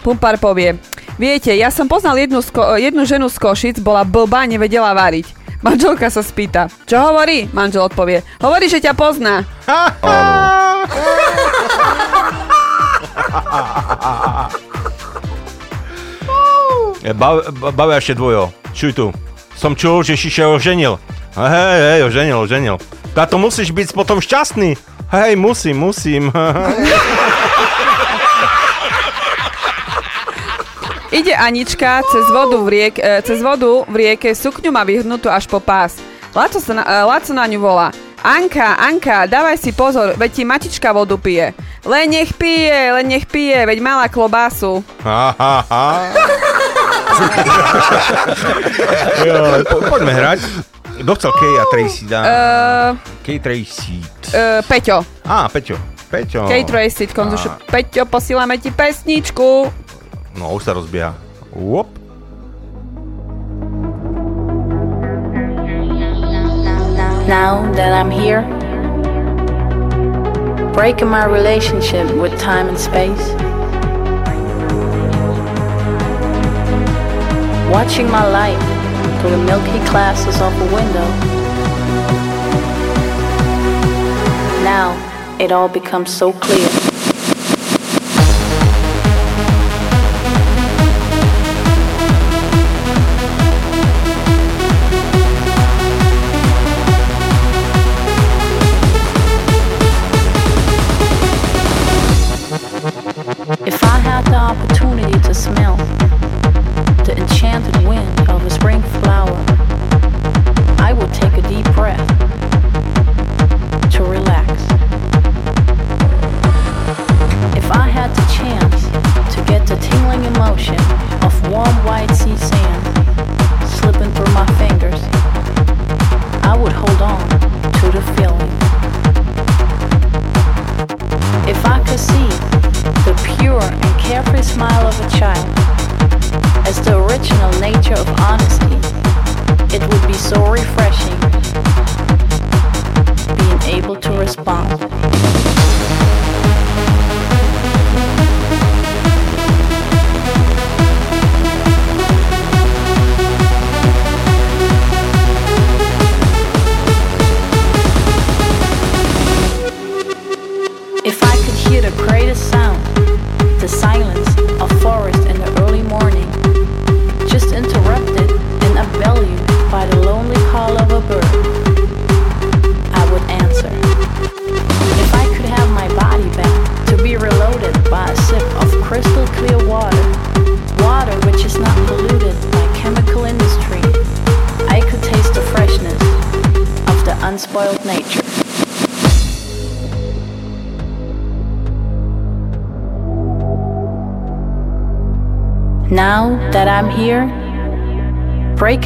Pumpár povie, viete, ja som poznal jednu, sko- jednu ženu z Košic, bola blbá, nevedela variť. Manželka sa spýta, čo hovorí? Manžel odpovie, hovorí, že ťa pozná. Bav, ba- bavia ešte dvojo. Čuj tu. Som čul, že oženil. A Hej, hej, oženil, oženil. Táto musíš byť potom šťastný. Hej, musím, musím. Ide Anička cez vodu v, riek, e, cez vodu v rieke, sukňu má vyhrnutú až po pás. Laco, sa na, e, Laco na ňu volá. Anka, Anka, dávaj si pozor, veď ti matička vodu pije. Len nech pije, len nech pije, veď mala klobásu. Ha, ha, ha. jo, po, poďme hrať. Kto chcel Kej a Tracy dá? Uh, Kej Tracy. uh, Peťo, Á, Peťo. Peťo. Kate Tracy, konzušu. Peťo, posílame ti pesničku. No, už sa rozbieha. Wop. Now that I'm here, breaking my relationship with time and space, watching my life through the milky glasses of a window. Now it all becomes so clear.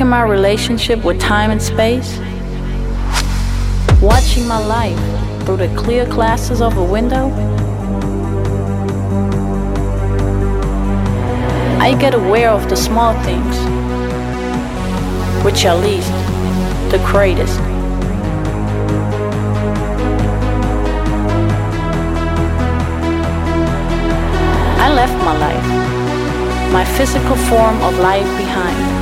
Breaking my relationship with time and space, watching my life through the clear glasses of a window, I get aware of the small things, which are least the greatest. I left my life, my physical form of life behind.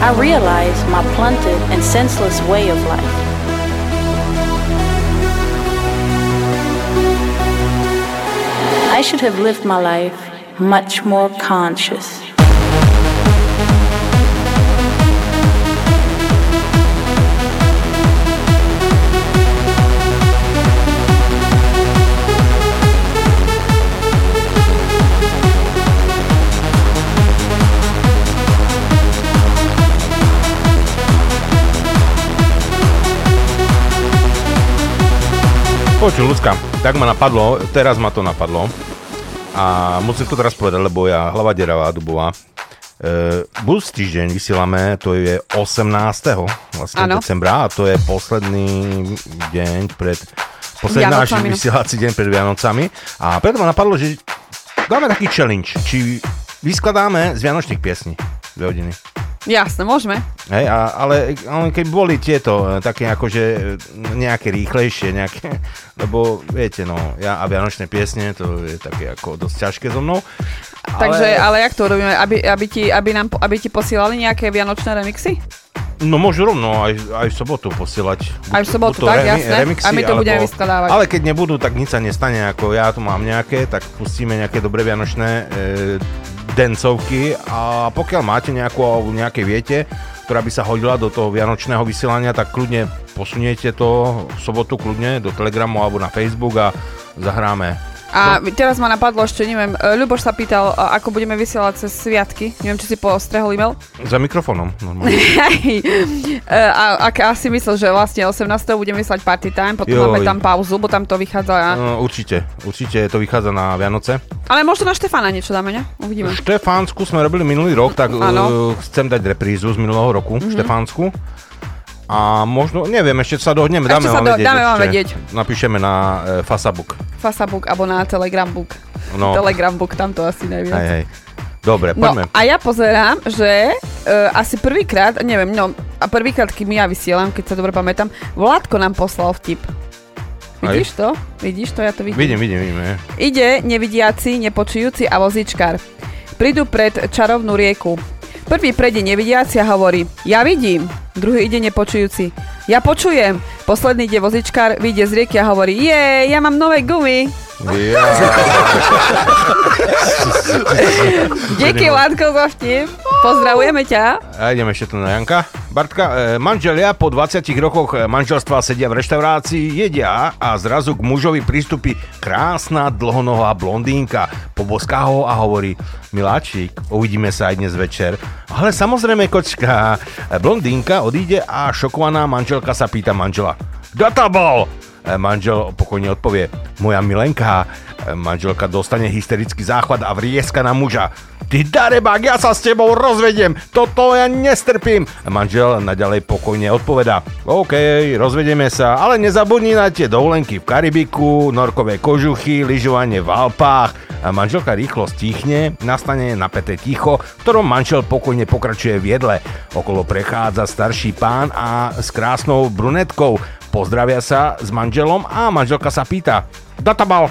I realized my blunted and senseless way of life. I should have lived my life much more conscious. Počuj, ľudská, tak ma napadlo, teraz ma to napadlo. A musím to teraz povedať, lebo ja hlava deravá, dubová. E, budúci týždeň vysielame, to je 18. vlastne Áno. decembra a to je posledný deň pred posledný náš vysielací deň pred Vianocami a preto ma napadlo, že dáme taký challenge, či vyskladáme z Vianočných piesní dve hodiny. Jasné, môžeme. Hej, a, ale, ale keď boli tieto e, také akože e, nejaké rýchlejšie, nejaké, lebo viete, no, ja a Vianočné piesne, to je také ako dosť ťažké so mnou. Takže, ale jak to robíme? Aby, aby, ti, aby, nám, aby ti posielali nejaké vianočné remixy? No môžu rovno aj, aj v sobotu posielať. Aj v sobotu, tak, jasné. A my to budeme vyskladávať. Ale keď nebudú, tak nič sa nestane, ako ja tu mám nejaké, tak pustíme nejaké dobré vianočné e, dencovky a pokiaľ máte nejakú, alebo nejaké viete, ktorá by sa hodila do toho vianočného vysielania, tak kľudne posuniete to v sobotu kľudne do Telegramu alebo na Facebook a zahráme. A teraz ma napadlo ešte, neviem, e, Ľuboš sa pýtal, e, ako budeme vysielať cez sviatky. Neviem, či si postrehol e-mail. Za mikrofónom, normálne. E, a, a asi myslel, že vlastne 18. budeme vysielať party time, potom Joj. máme tam pauzu, bo tam to vychádza... No, určite, určite to vychádza na Vianoce. Ale možno na Štefána niečo dáme, ne? Uvidíme. Štefánsku sme robili minulý rok, tak uh, chcem dať reprízu z minulého roku, Mhm. mm-hmm. Štefánsku. A možno, neviem, ešte sa dohodneme, dáme sa vám do- vedieť. dáme vám vedieť. Napíšeme na uh, Fasabook. Facebook alebo na Telegram book. No. Telegram book, tam to asi najviac. Hej, hej. Dobre, No poďme. a ja pozerám, že uh, asi prvýkrát, neviem, no a prvýkrát, kým ja vysielam, keď sa dobre pamätám, Vládko nám poslal vtip. Vidíš to? Vidíš to? Ja to vidím. Vidím, vidím, vidím. je. Ide nevidiaci, nepočujúci a vozičkár. Prídu pred čarovnú rieku. Prvý prejde nevidiaci a hovorí, ja vidím. Druhý ide nepočujúci. Ja počujem. Posledný ide vozičkár, vyjde z rieky a hovorí, je, ja mám nové gumy. Ja. Díky, Vládko, za vtip. Pozdravujeme ťa. A ideme ešte tu na Janka. Bartka, e, manželia po 20 rokoch e, manželstva sedia v reštaurácii, jedia a zrazu k mužovi prístupí krásna dlhonohá blondínka. Poboská ho a hovorí, miláčik, uvidíme sa aj dnes večer. Ale samozrejme, kočka. Blondínka odíde a šokovaná manželka sa pýta manžela. Kto to bol? E, Manžel pokojne odpovie, moja milenka. E, Manželka dostane hysterický záchvat a vrieska na muža. Ty darebák, ja sa s tebou rozvediem, toto ja nestrpím. Manžel naďalej pokojne odpovedá, OK, rozvedieme sa, ale nezabudni na tie dovolenky v Karibiku, norkové kožuchy, lyžovanie v Alpách. Manželka rýchlo stichne, nastane napäté ticho, ktorom manžel pokojne pokračuje v jedle. Okolo prechádza starší pán a s krásnou brunetkou. Pozdravia sa s manželom a manželka sa pýta, Databal,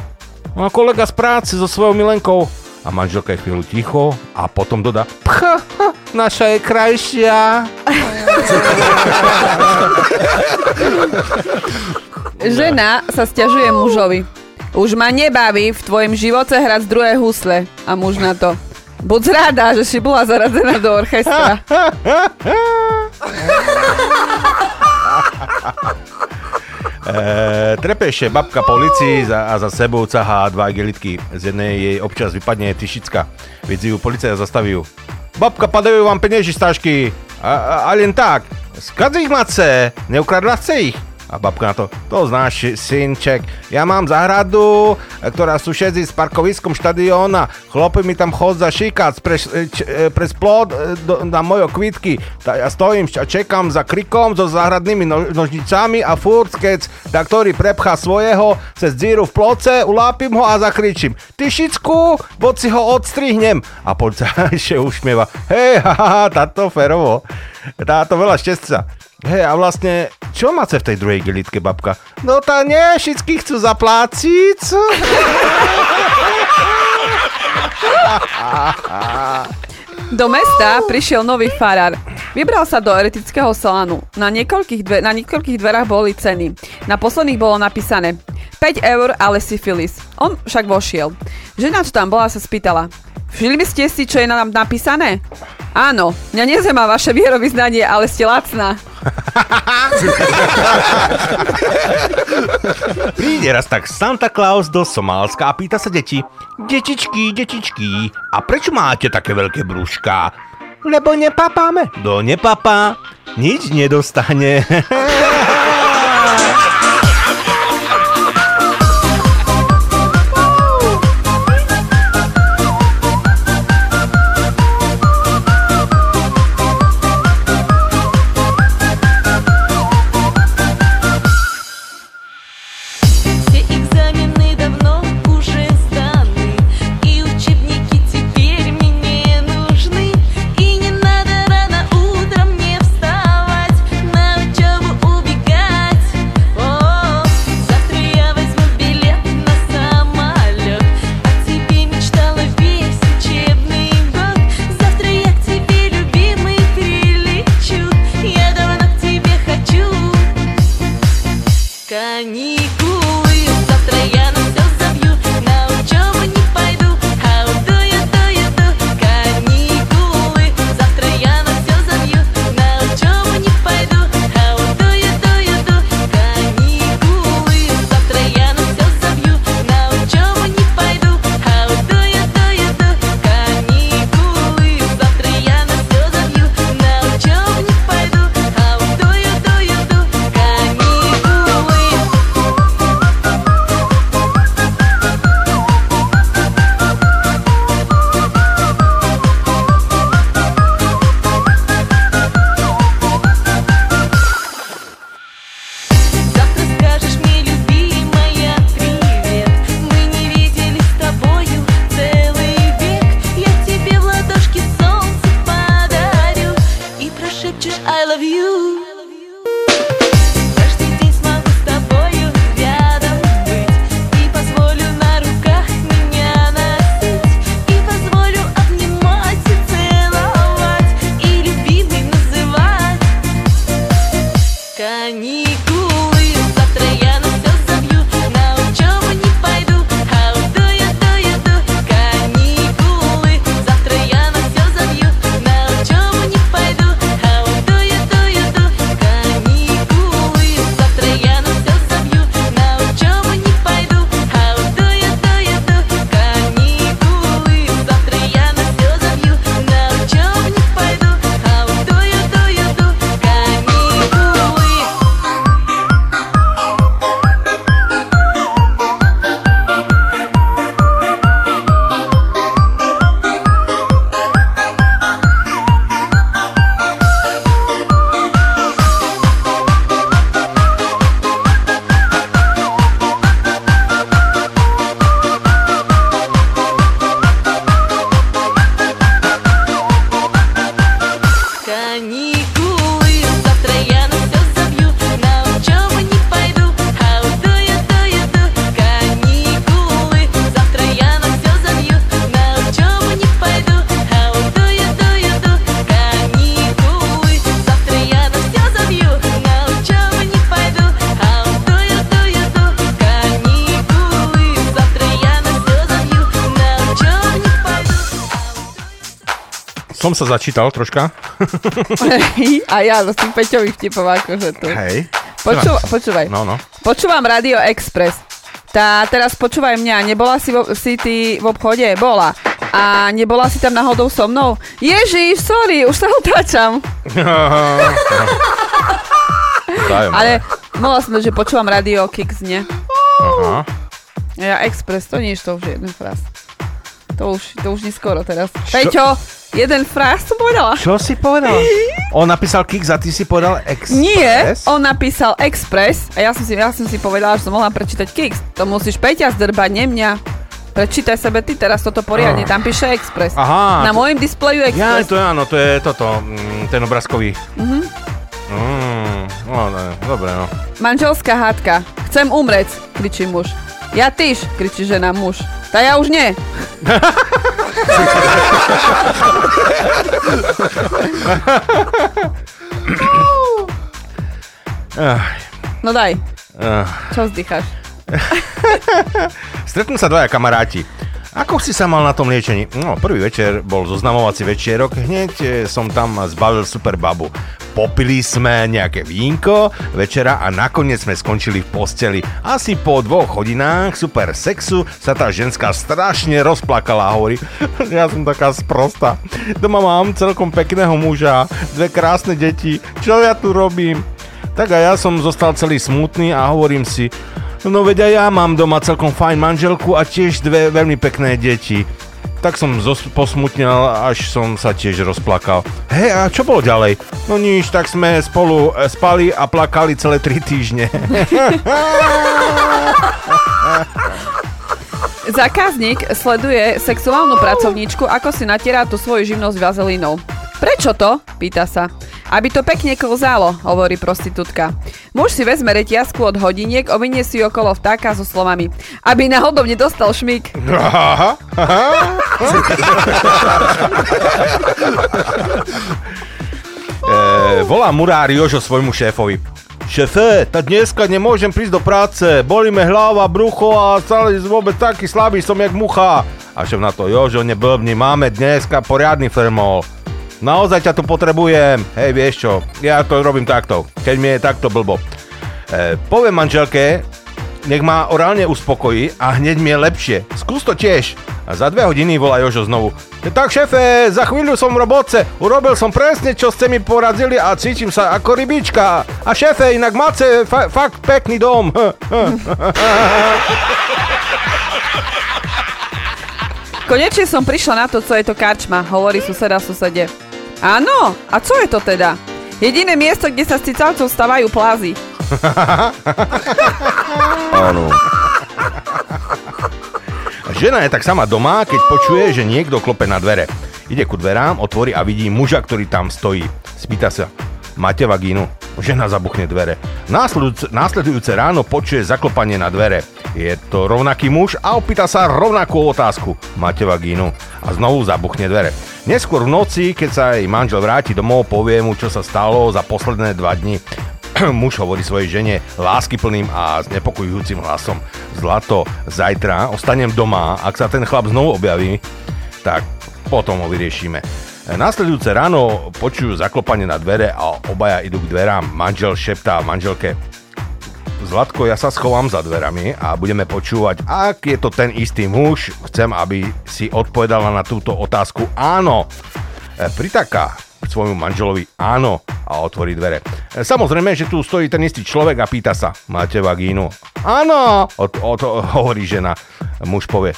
no kolega z práce so svojou milenkou. A manželka je chvíľu ticho a potom dodá, pch, naša je krajšia. Žena sa stiažuje mužovi. Už ma nebaví v tvojom živote hrať z druhé husle. A muž na to. Buď rada, že si bola zaradená do orchestra. E, trepejšie babka po ulici za, a za sebou cahá dva igelitky. Z jednej jej občas vypadne tyšicka. Vidí ju policajt a zastaví ju. Babka, padajú vám penieži z tašky. A, a, a len tak, skadzí mace, neukradla si ich. A babka na to, to znáš, synček, ja mám záhradu, e, ktorá sušedzi s parkoviskom štadióna, chlopi mi tam chodza šikac pre, č, e, pre splod e, na moje kvitky. Ta, ja stojím a čekám za krikom so záhradnými no, nožnicami a furt, keď ta, ktorý prepchá svojho cez díru v ploce, ulápim ho a zakričím, ty šicku, poď si ho odstrihnem. A policajt ešte ušmieva, hej, táto ferovo, táto veľa šťastia. Hej, a vlastne, čo máte v tej druhej gelitke, babka? No tá nie, všetky chcú zapláciť. Do mesta prišiel nový farár. Vybral sa do eretického salanu. Na niekoľkých, dve, na niekoľkých dverách boli ceny. Na posledných bolo napísané 5 eur, ale syfilis. On však vošiel. Žena, čo tam bola, sa spýtala. Všimli ste si, čo je nám napísané? Áno, mňa nezemá vaše vierovýznanie, ale ste lacná. Príde raz tak Santa Claus do Somálska a pýta sa deti. Detičky, detičky, a prečo máte také veľké brúška? Lebo nepapáme. Kto nepapá, nič nedostane. Som sa začítal troška. A ja no, s tým Peťových vtipov akože tu. Hej. Poču, počúvaj. No, no. Počúvam Radio Express. Tá, teraz počúvaj mňa, nebola si, vo, si ty v obchode? Bola. A nebola si tam náhodou so mnou? Ježiš, sorry, už sa otáčam. Ale mohla som, že počúvam Radio Kix, nie? Aha. Ja Express, to nie je to už jeden fraz. To už, to už neskoro teraz. Peťo, jeden fraz som povedala. Čo si povedal? On napísal Kix a ty si povedal Express? Nie, on napísal Express a ja som si, ja som si povedala, že som mohla prečítať Kix. To musíš Peťa zdrbať, nie mňa. Prečítaj sebe ty teraz toto poriadne, tam píše Express. Aha, Na môjom displeju Ja, Express. to je áno, to je toto, mm, ten obrázkový. Mhm. Mm, no, ne, dobre, no. Manželská hádka. Chcem umrieť, kričí muž. Ja tyž, kričí žena muž. Tá ja už nie. No daj, čo vzdycháš? Stretnú sa dvaja kamaráti. Ako si sa mal na tom liečení? No, prvý večer bol zoznamovací večierok, hneď e, som tam zbavil super babu. Popili sme nejaké vínko večera a nakoniec sme skončili v posteli. Asi po dvoch hodinách super sexu sa tá ženská strašne rozplakala a hovorí, ja som taká sprostá. Doma mám celkom pekného muža, dve krásne deti, čo ja tu robím? Tak a ja som zostal celý smutný a hovorím si, no veď aj ja mám doma celkom fajn manželku a tiež dve veľmi pekné deti. Tak som zos- posmutnil, až som sa tiež rozplakal. Hej, a čo bolo ďalej? No nič, tak sme spolu e, spali a plakali celé tri týždne. Zákazník sleduje sexuálnu pracovníčku, ako si natierá tú svoju živnosť vazelínou. Prečo to? Pýta sa. Aby to pekne klzalo, hovorí prostitútka. Muž si vezme reťazku od hodiniek, ovinie si okolo vtáka so slovami. Aby náhodou nedostal šmík. E, volá murár Jožo svojmu šéfovi. Šefe, tak dneska nemôžem prísť do práce, bolí me hlava, brucho a stále vôbec taký slabý som jak mucha. A šéf na to, Jožo, neblbni, máme dneska poriadny firmol. Naozaj ťa tu potrebujem. Hej, vieš čo, ja to robím takto, keď mi je takto blbo. E, poviem manželke, nech ma orálne uspokojí a hneď mi je lepšie. Skús to tiež. A za dve hodiny volá Jožo znovu. Tak šefe, za chvíľu som v roboce, urobil som presne, čo ste mi poradili a cítim sa ako rybička. A šefe, inak máte fa- fakt pekný dom. Konečne som prišla na to, co je to karčma, hovorí suseda susede. Áno, a co je to teda? Jediné miesto, kde sa s cicavcov stavajú plázy. Áno. Žena je tak sama doma, keď počuje, že niekto klope na dvere. Ide ku dverám, otvorí a vidí muža, ktorý tam stojí. Spýta sa, máte vagínu? Žena zabuchne dvere. Následujúce, následujúce ráno počuje zaklopanie na dvere. Je to rovnaký muž a opýta sa rovnakú otázku. Máte vagínu? A znovu zabuchne dvere. Neskôr v noci, keď sa jej manžel vráti domov, povie mu, čo sa stalo za posledné dva dni. Muž hovorí svojej žene láskyplným a znepokojujúcim hlasom. Zlato, zajtra ostanem doma, ak sa ten chlap znovu objaví, tak potom ho vyriešime. Následujúce ráno počujú zaklopanie na dvere a obaja idú k dverám. Manžel šeptá manželke. Zlatko, ja sa schovám za dverami a budeme počúvať, ak je to ten istý muž. Chcem, aby si odpovedala na túto otázku áno. E, Pritaká svojmu manželovi áno a otvorí dvere. E, Samozrejme, že tu stojí ten istý človek a pýta sa, máte vagínu? Áno, od, od, hovorí žena. Muž povie,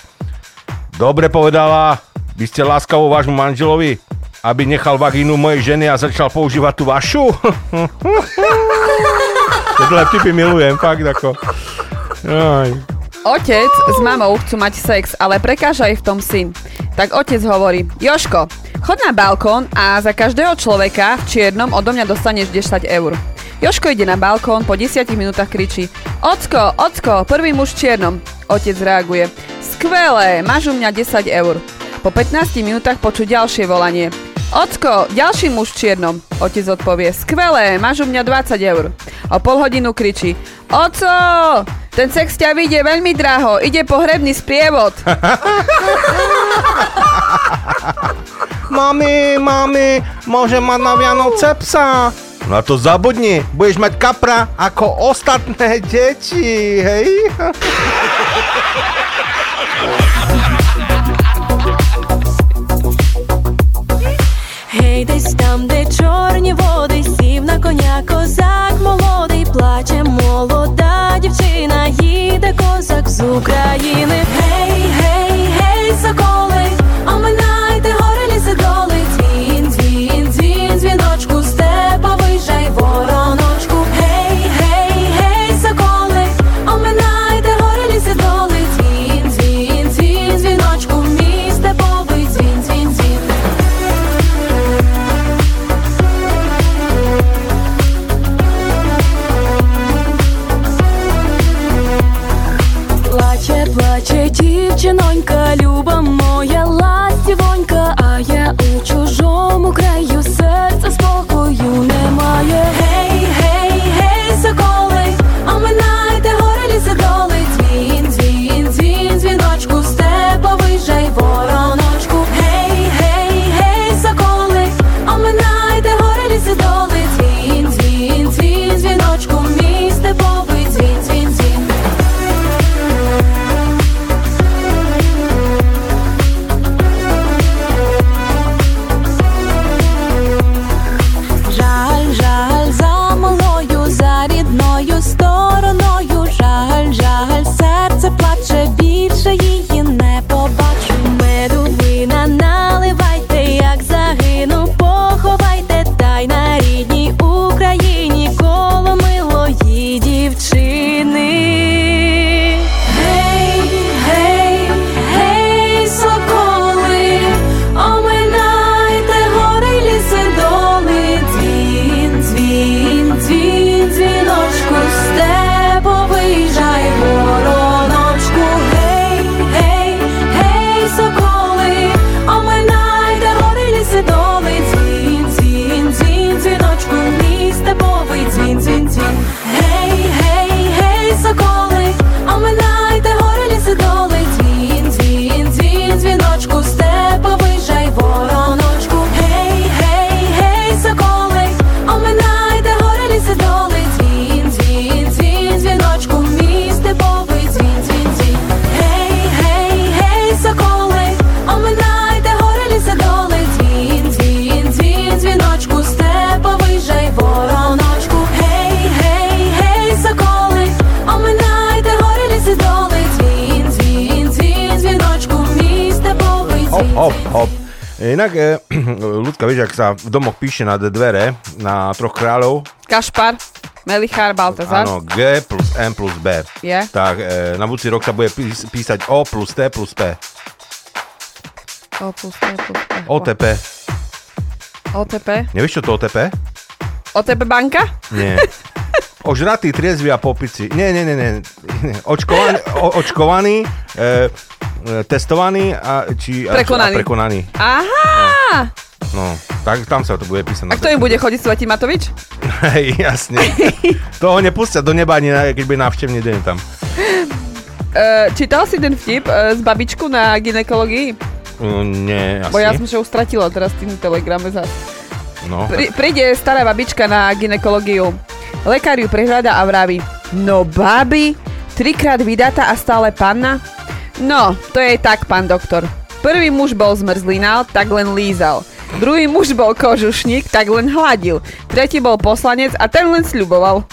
dobre povedala, vy ste láskavou vášmu manželovi, aby nechal vagínu mojej ženy a začal používať tú vašu? Tohle vtipy milujem, fakt ako. Aj. Otec s mamou chcú mať sex, ale prekáža aj v tom syn. Tak otec hovorí, Joško, chod na balkón a za každého človeka v čiernom odo mňa dostaneš 10 eur. Joško ide na balkón, po 10 minútach kričí Ocko, ocko, prvý muž v čiernom. Otec reaguje Skvelé, máš u mňa 10 eur. Po 15 minútach počuť ďalšie volanie Ocko, ďalší muž v čiernom. Otec odpovie Skvelé, máš u mňa 20 eur. O pol hodinu kričí Oco, ten sex ťa vyjde veľmi draho, ide pohrebný sprievod. Mami, mami, môžem mať na Vianoce psa? No to zabudni, budeš mať kapra ako ostatné deti, hej? Гей, десь там, де чорні води, сів на коня козак молодий, плаче молода дівчина, їде козак з України. Гей, гей, гей, соколи, Inak, e, ľudská, vieš, ak sa v domoch píše na dvere na troch kráľov, Kašpar, Melichár, Baltazar. áno, G plus M plus B, Je. tak e, na budúci rok sa bude pís- písať O plus T plus P. O plus P plus P. OTP. OTP. Nevieš, čo to OTP? OTP banka? Nie. Ožratý, triezvy a popici. Nie, nie, nie, nie. Očkovaný, o, očkovaný e, e, testovaný a, či, a, Prekonaný. a prekonaný. Aha! No, tak tam sa to bude písať. A kto im bude chodiť, Sveti Matovič? Hej, jasne. Toho nepustia do neba ani keď bude návštevný deň tam. Uh, čítal si ten vtip uh, z babičku na ginekologii? Uh, nie, asi. Bo ja som sa už stratila teraz tým telegrame zase. No. Pri, príde stará babička na ginekológiu. Lekár ju prehľada a vraví, no babi, trikrát vydatá a stále panna? No, to je tak, pán doktor. Prvý muž bol zmrzlinal, tak len lízal. Druhý muž bol kožušník, tak len hladil. Tretí bol poslanec a ten len sľuboval.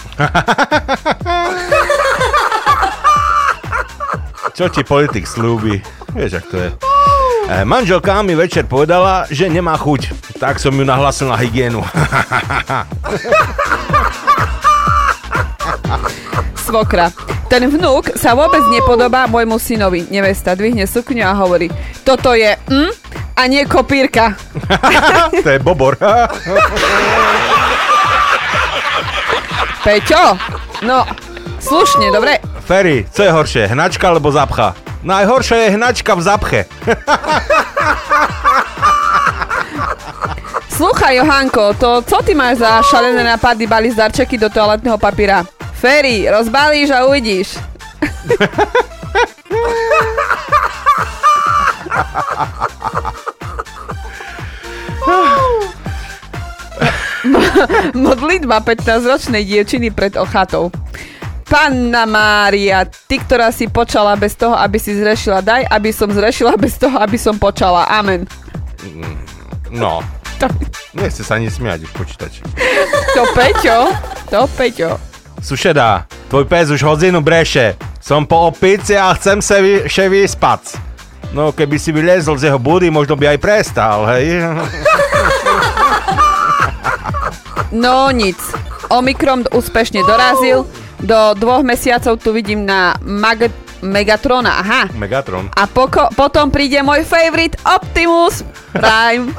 Čo ti politik slúbi? Vieš, ak to je. E, manželka mi večer povedala, že nemá chuť. Tak som ju nahlasil na hygienu. Svokra. Ten vnúk sa vôbec nepodobá môjmu synovi. Nevesta dvihne sukňu a hovorí, toto je mm, a nie kopírka. to je bobor. Peťo, no, slušne, dobre? Ferry, co je horšie, hnačka alebo zapcha? Najhoršia je hnačka v zapche. Sluchaj, Johanko, to co ty máš za šalené nápady bali darčeky do toaletného papíra? Ferry, rozbalíš a uvidíš. Modlitba 15-ročnej dievčiny pred ochatou. Panna Mária, ty, ktorá si počala bez toho, aby si zrešila, daj, aby som zrešila bez toho, aby som počala. Amen. No, Nechce sa ani smiať už počítač. To Peťo, to Peťo. Sušeda, tvoj pes už hodinu breše. Som po opici a chcem sa vy, še vyspať. No, keby si vylezol z jeho budy, možno by aj prestal, hej? No nic. Omikron úspešne dorazil. Do dvoch mesiacov tu vidím na Mag- Megatrona, aha. Megatron. A poko- potom príde môj favorite Optimus Prime.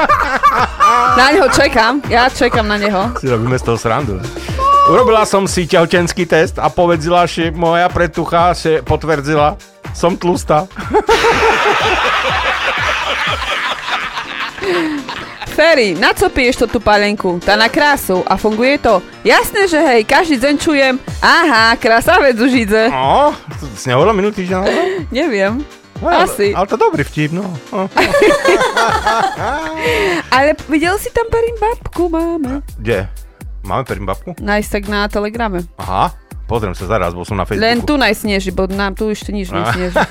na neho čekám, ja čekám na neho. Si robíme z toho srandu. Urobila som si tehotenský test a povedzila, že moja pretucha že potvrdzila, som tlustá. Ferry, na co piješ to tú palenku? Tá na krásu. A funguje to? Jasné, že hej, každý deň čujem. Aha, krasavec už ide. No, to si nehovorila minulý týždeň? Neviem. No, ale- Asi. Ale to dobrý vtip, no. Ale videl si tam perím babku, máme. Kde? Máme perím babku? Nájsť tak na telegrame. Aha, pozriem sa zaraz, bol som na Facebooku. Len tu najsneží, bo nám tu ešte nič nesneží.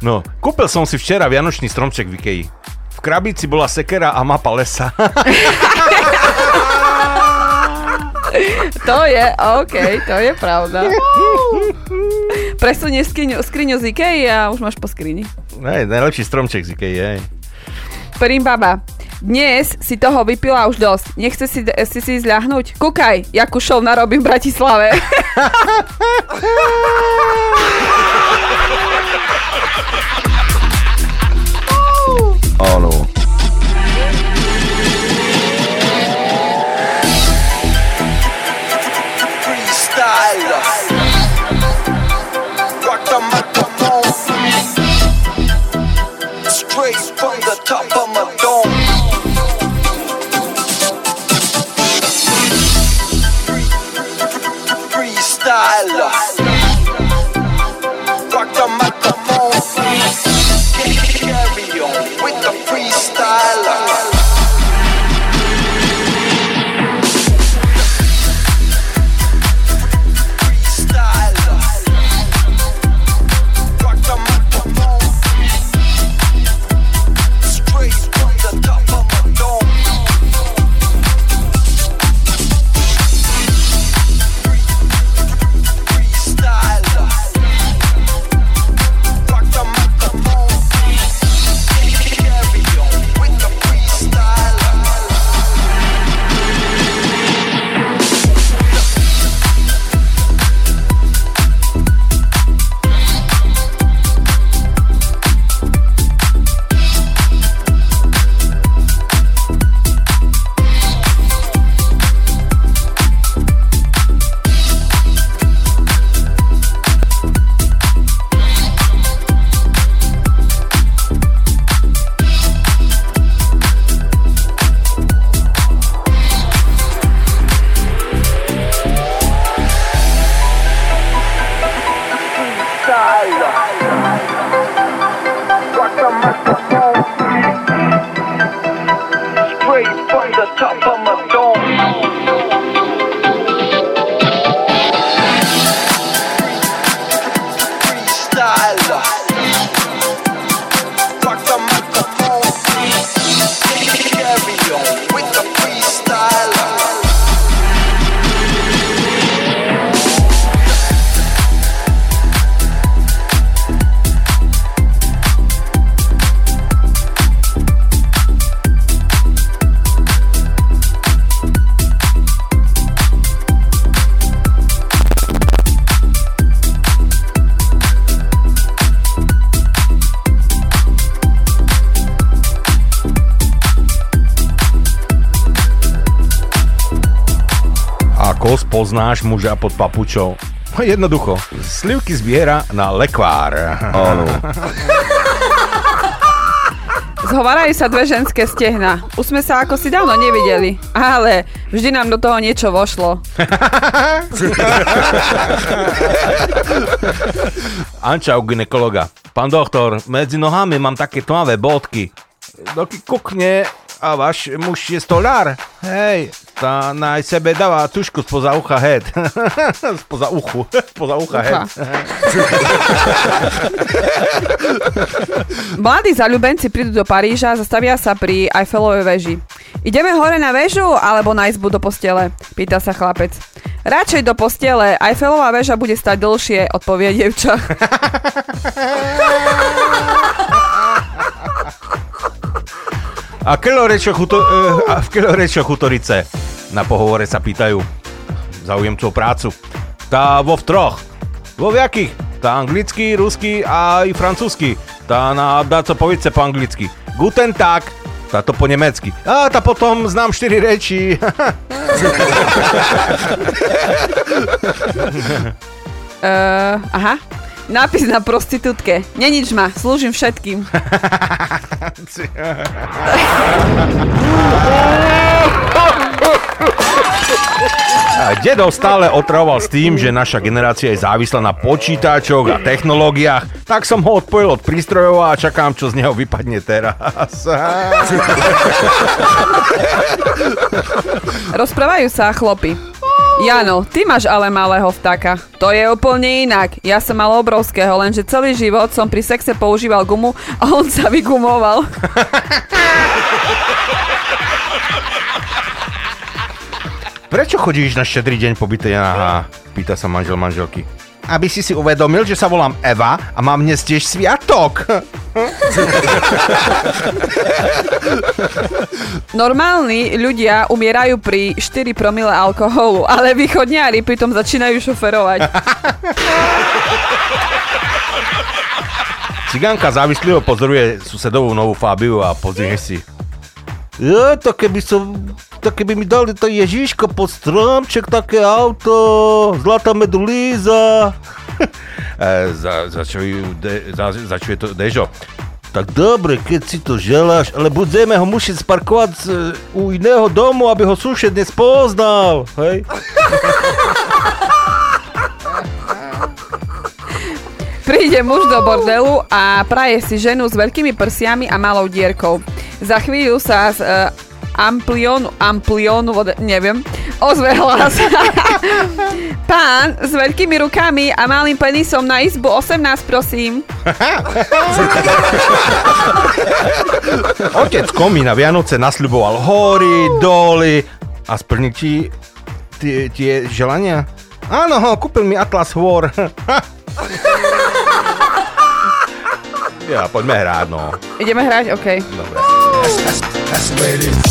No, kúpil som si včera vianočný stromček v Ikei. V krabici bola sekera a mapa lesa. To je, OK, to je pravda. Presunieš skriňu, skriňu z Ikei a už máš po skrini. Hej, najlepší stromček z Ikei, hej. Perím baba. Dnes si toho vypila už dosť. Nechce si, si si zľahnuť? Kúkaj, jakú show narobím v Bratislave. spoznáš muža pod papučou? No, Jednoducho, slivky zbiera na lekvár. Áno. Zhovarajú sa dve ženské stehna. Už sme sa ako si dávno nevideli. Ale vždy nám do toho niečo vošlo. Anča u ginekologa. Pán doktor, medzi nohami mám také tmavé bodky. Doky kukne a váš muž je stolár. Hej, tá na sebe dáva tušku spoza ucha head. spoza uchu. spoza ucha Ucha. head. Mladí zaľubenci prídu do Paríža, zastavia sa pri Eiffelovej veži. Ideme hore na väžu alebo na izbu do postele? Pýta sa chlapec. Radšej do postele, Eiffelová väža bude stať dlhšie, odpovie dievča. A kilorečo chuto, eh, a v kilorečo chutorice na pohovore sa pýtajú zaujemcov prácu. Tá vo v troch. Vo jakých? Tá anglicky, rusky a i francúzsky. Tá na dá co povice po anglicky. Guten Tag. Táto po nemecky. A tá potom znám štyri reči. Uh, aha. Nápis na prostitútke. Nenič ma, slúžim všetkým. Dedo stále otravoval s tým, že naša generácia je závislá na počítačoch a technológiách, tak som ho odpojil od prístrojov a čakám, čo z neho vypadne teraz. Rozprávajú sa chlopy. Jano, ty máš ale malého vtáka. To je úplne inak. Ja som mal obrovského, lenže celý život som pri sexe používal gumu a on sa vygumoval. Prečo chodíš na štedrý deň po byte Jana Pýta sa manžel manželky. Aby si si uvedomil, že sa volám Eva a mám dnes tiež sviatok. Normálni ľudia umierajú pri 4 promile alkoholu, ale východňári pritom začínajú šoferovať. Cigánka závislivo pozoruje susedovú novú Fabiu a pozrie si. Ja, to keby som... To keby mi dali to Ježiško pod stromček, také auto, zlatá medulíza. E, za, začuje, de, za, začuje to Dežo. Tak dobre, keď si to želáš, ale budeme ho musieť sparkovať z, u iného domu, aby ho sused nespoznal, hej? Príde muž do bordelu a praje si ženu s veľkými prsiami a malou dierkou. Za chvíľu sa z uh, amplionu, amplionu, vode, neviem, ozve hlas. Pán s veľkými rukami a malým penisom na izbu 18, prosím. Otec Komi na Vianoce nasľuboval hory, doly a splní ti tie, tie želania? Áno, ho, kúpil mi Atlas hôr. ja, poďme hrať, no. Ideme hrať? OK. Dobre. That's, that's, that's the way it is.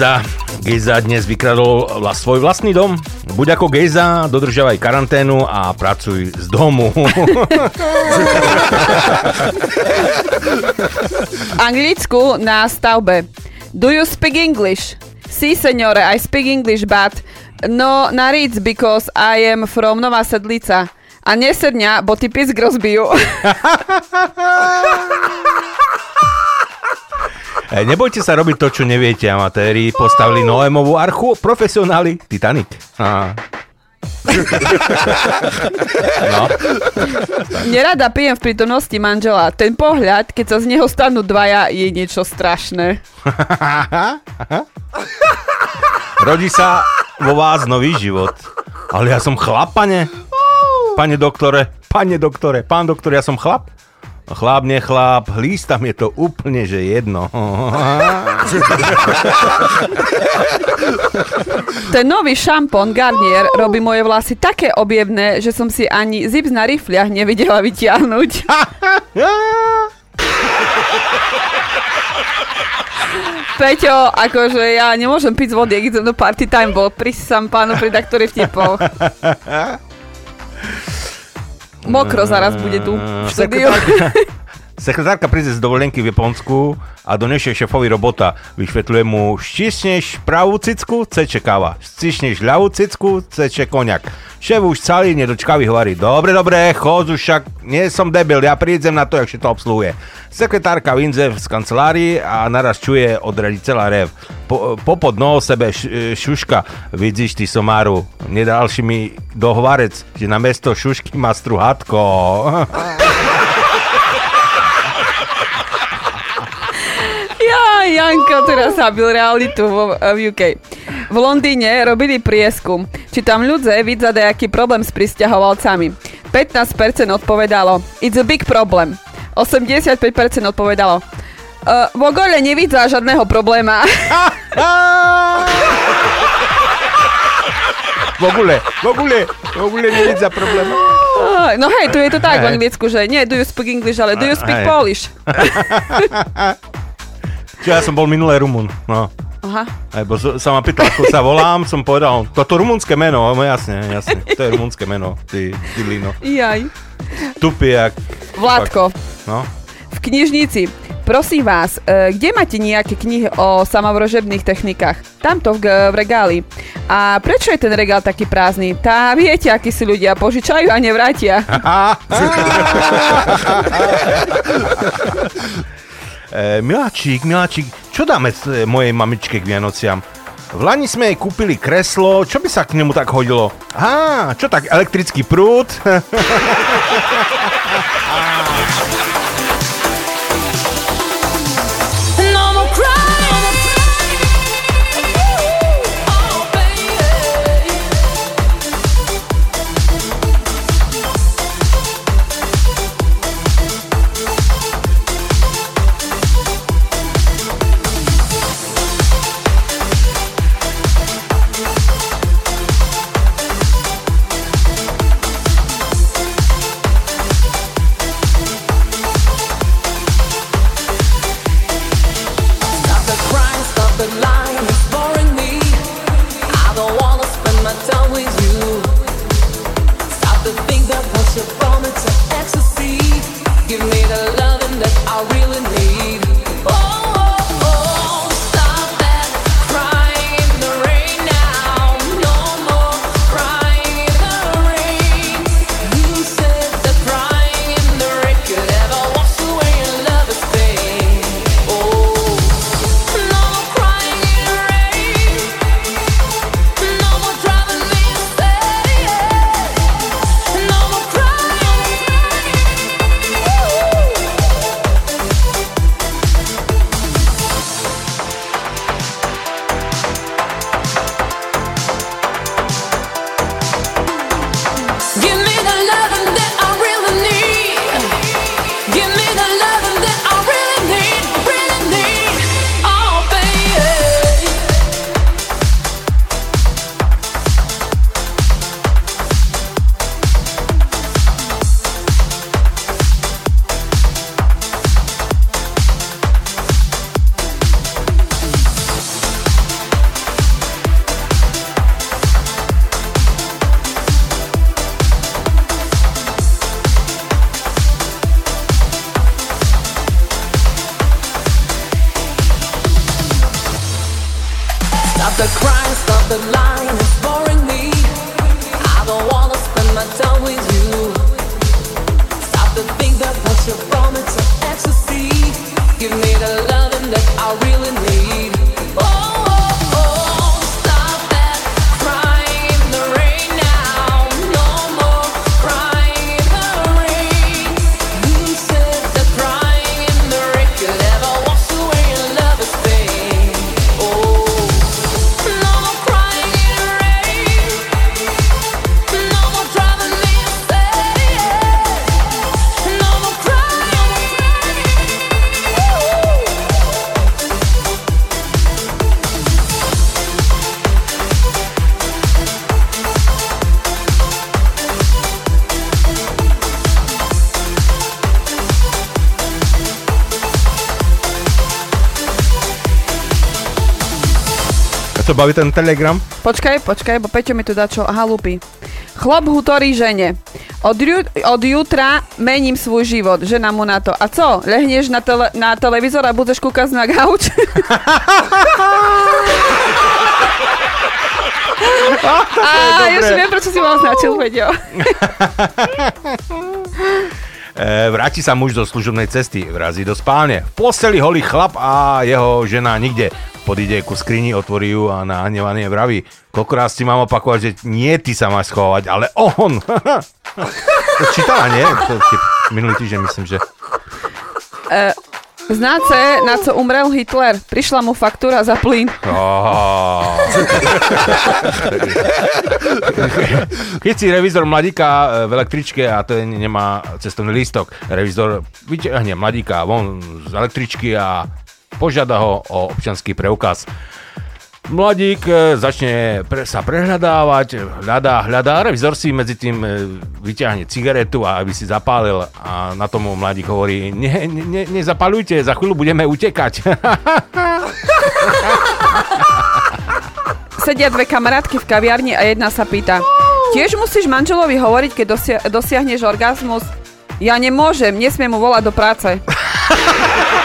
Gejza. Gejza dnes vykradol svoj vlastný dom. Buď ako Gejza, dodržiavaj karanténu a pracuj z domu. Anglicku na stavbe. Do you speak English? Si, senore, I speak English, but no na Ritz, because I am from Nová Sedlica. A nesedňa, bo ty pisk rozbijú. E, Nebojte sa robiť to, čo neviete, amatéri. Postavili Noémovú archu, profesionáli Titanic. Á. No. Nerada pijem v prítomnosti manžela. Ten pohľad, keď sa z neho stanú dvaja, je niečo strašné. Rodí sa vo vás nový život. Ale ja som chlap, pane. Pane doktore, pane doktore, pán doktor, ja som chlap. Chlap, nechlap, lístam je to úplne, že jedno. Ten nový šampón Garnier robí moje vlasy také objemné, že som si ani zips na rifliach nevidela vytiahnuť. Peťo, akože ja nemôžem piť z vody, ak idem do party time bol. Prisám pánu redaktori vtipov. Mokro zaraz bude tu v štúdiu. Sekretárka príde z dovolenky v Japonsku a donesie šéfovi robota. Vyšvetľuje mu, štisneš pravú cicku, ceče káva. Štisneš ľavú cicku, ceče koniak. Šéf už celý nedočkavý hovorí, dobre, dobre, chod už však, nie som debil, ja prídem na to, jak to obsluhuje. Sekretárka vinze z kancelárii a naraz čuje od raditeľa rev. Po, popod noho sebe š, šuška, vidíš ty somáru, nedalší mi dohvarec, že na mesto šušky má struhatko. Ja, Janko teraz zabil realitu vo, v UK. V Londýne robili prieskum, či tam ľudia vidia nejaký problém s pristahovalcami. 15% odpovedalo, it's a big problem. 85% odpovedalo, uh, v ogole nevidza žiadneho probléma. V ogóle, v ogóle, v ogóle nevidza problém. Ah, no hej, tu je to tak v Hej. Anglicku, že nie do you speak English, ale do you speak Hej. Polish. Čo ja som bol minulé Rumun, no. Aha. Z- sa ma pýtal, ako sa volám, som povedal, toto rumunské meno, no jasne, jasne, to je rumunské meno, ty, ty lino. Jaj. Jak... Vládko, No. v knižnici. Prosím vás, e, kde máte nejaké knihy o samovrožebných technikách? Tamto v, v regáli. A prečo je ten regál taký prázdny? Tá viete, akí sú ľudia, požičajú a nevrátia. E, miláčik, miláčik, čo dáme e, mojej mamičke k Vianociam? V Lani sme jej kúpili kreslo, čo by sa k nemu tak hodilo? Á, čo tak, elektrický prúd? to baví ten telegram? Počkaj, počkaj, bo Peťo mi tu dá čo halúpi. Chlop hutorí žene. Od, ju, od jutra mením svoj život. Žena mu na to. A co? Lehneš na, tele, na televízor a budeš kúkať na gauč? a ja už viem, prečo si ma označil, Peťo. E, vráti sa muž do služobnej cesty, vrazí do spálne. V posteli holý chlap a jeho žena nikde. Podíde ku skrini, otvorí ju a nahnevaný vraví. Koľko raz ti mám opakovať, že nie ty sa máš schovať, ale on. to čítala, nie? To, minulý týždeň myslím, že... E, znáce, na co umrel Hitler. Prišla mu faktúra za plyn. Keď si revizor mladíka e, v električke a je, nemá cestovný lístok, revizor vyťahne mladíka von z električky a požiada ho o občanský preukaz. Mladík e, začne pre, sa prehľadávať, hľadá, hľadá, revizor si medzi tým e, vyťahne cigaretu a aby si zapálil a na tomu mladík hovorí, ne, ne, ne, nezapalujte, za chvíľu budeme utekať. Sedia dve kamarátky v kaviarni a jedna sa pýta. Tiež musíš manželovi hovoriť, keď dosia- dosiahneš orgazmus? Ja nemôžem, nesmiem mu volať do práce.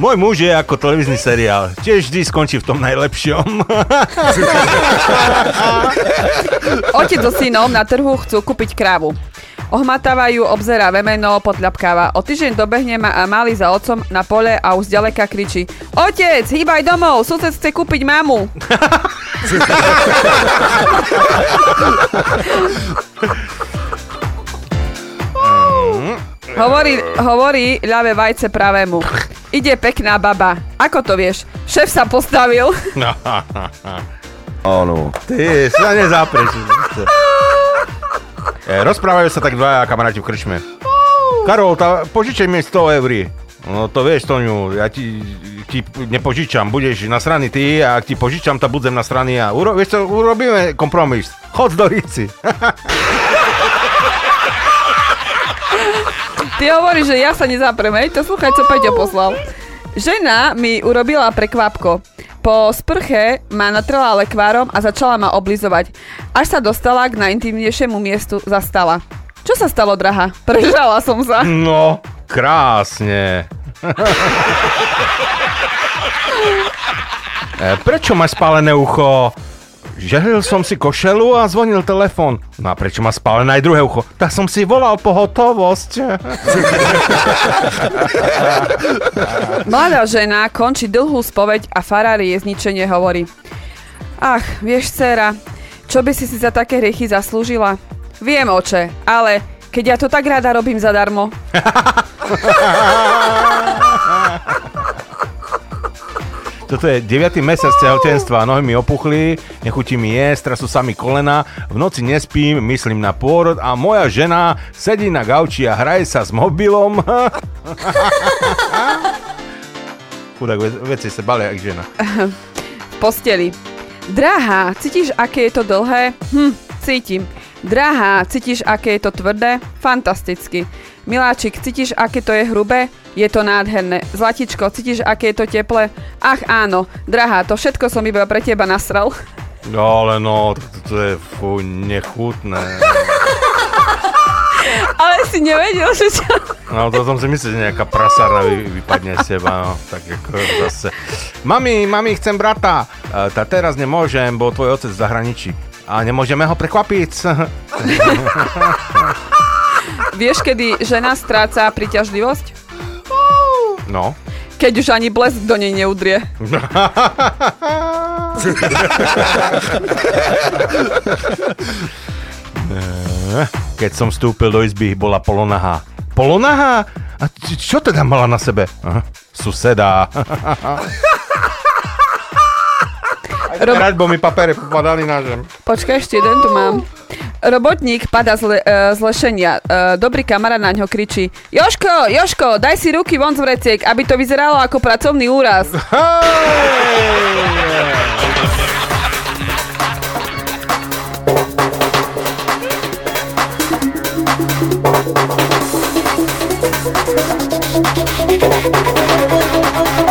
Môj muž je ako televízny seriál. Tiež vždy skončí v tom najlepšom. Otec so synom na trhu chcú kúpiť krávu. Ohmatávajú, obzerá vemeno, potľapkáva. O týždeň dobehne ma a malý za otcom na pole a už zďaleka kričí Otec, hýbaj domov, sused chce kúpiť mamu. Hovorí, hovorí ľavé vajce pravému. Ide pekná baba. Ako to vieš? Šéf sa postavil. Áno. Ty sa nezapreš. E, rozprávajú sa tak dvaja kamaráti v krčme. Karol, tá, požičaj mi 100 eur. No to vieš, Toňu, ja ti, ti nepožičam, budeš na strany ty a ak ti požičam, tak budem na strany ja. Uro, vieš čo, urobíme kompromis. Chod do Ríci. Ty hovoríš, že ja sa nezaprem, hej? To slúchaj, čo Peťo poslal. Žena mi urobila prekvapko. Po sprche ma natrela lekvárom a začala ma oblizovať. Až sa dostala k najintimnejšiemu miestu, zastala. Čo sa stalo, drahá? Prežala som sa. No, krásne. E, prečo máš spálené ucho? Žehlil som si košelu a zvonil telefón. No a prečo má spálené aj druhé ucho? Tak som si volal pohotovosť. Mladá žena končí dlhú spoveď a farári je zničenie hovorí. Ach, vieš, dcera, čo by si si za také hriechy zaslúžila? Viem, oče, ale keď ja to tak rada robím zadarmo. Toto je 9. mesiac tehotenstva, nohy mi opuchli, nechutí mi jesť, trasú sa mi kolena, v noci nespím, myslím na pôrod a moja žena sedí na gauči a hraje sa s mobilom. Chudák, ve- veci sa balia jak žena. posteli. Drahá, cítiš, aké je to dlhé? Hm, cítim. Drahá, cítiš, aké je to tvrdé? Fantasticky. Miláčik, cítiš, aké to je hrubé? Je to nádherné. Zlatičko, cítiš, aké je to teplé? Ach áno, drahá, to všetko som iba pre teba nasral. No ale no, to, je fuj, nechutné. Ale si nevedel, že čo... No to som si myslel, že nejaká prasárna vy, vypadne z teba, no, tak ako zase. Mami, mami, chcem brata. E, tá teraz nemôžem, bol tvoj otec v zahraničí. A nemôžeme ho prekvapiť. Vieš, kedy žena stráca príťažlivosť? No. Keď už ani blesk do nej neudrie. Keď som vstúpil do izby, bola polonahá. Polonahá? A č- čo teda mala na sebe? Aha, Suseda. Rob- Rád, bo mi papere popadali na zem. Počkaj, ešte jeden tu mám. Robotník pada z, le, uh, z lešenia. Uh, dobrý kamarát na ňo kričí Joško, Joško, daj si ruky von z vreciek, aby to vyzeralo ako pracovný úraz. Mysterious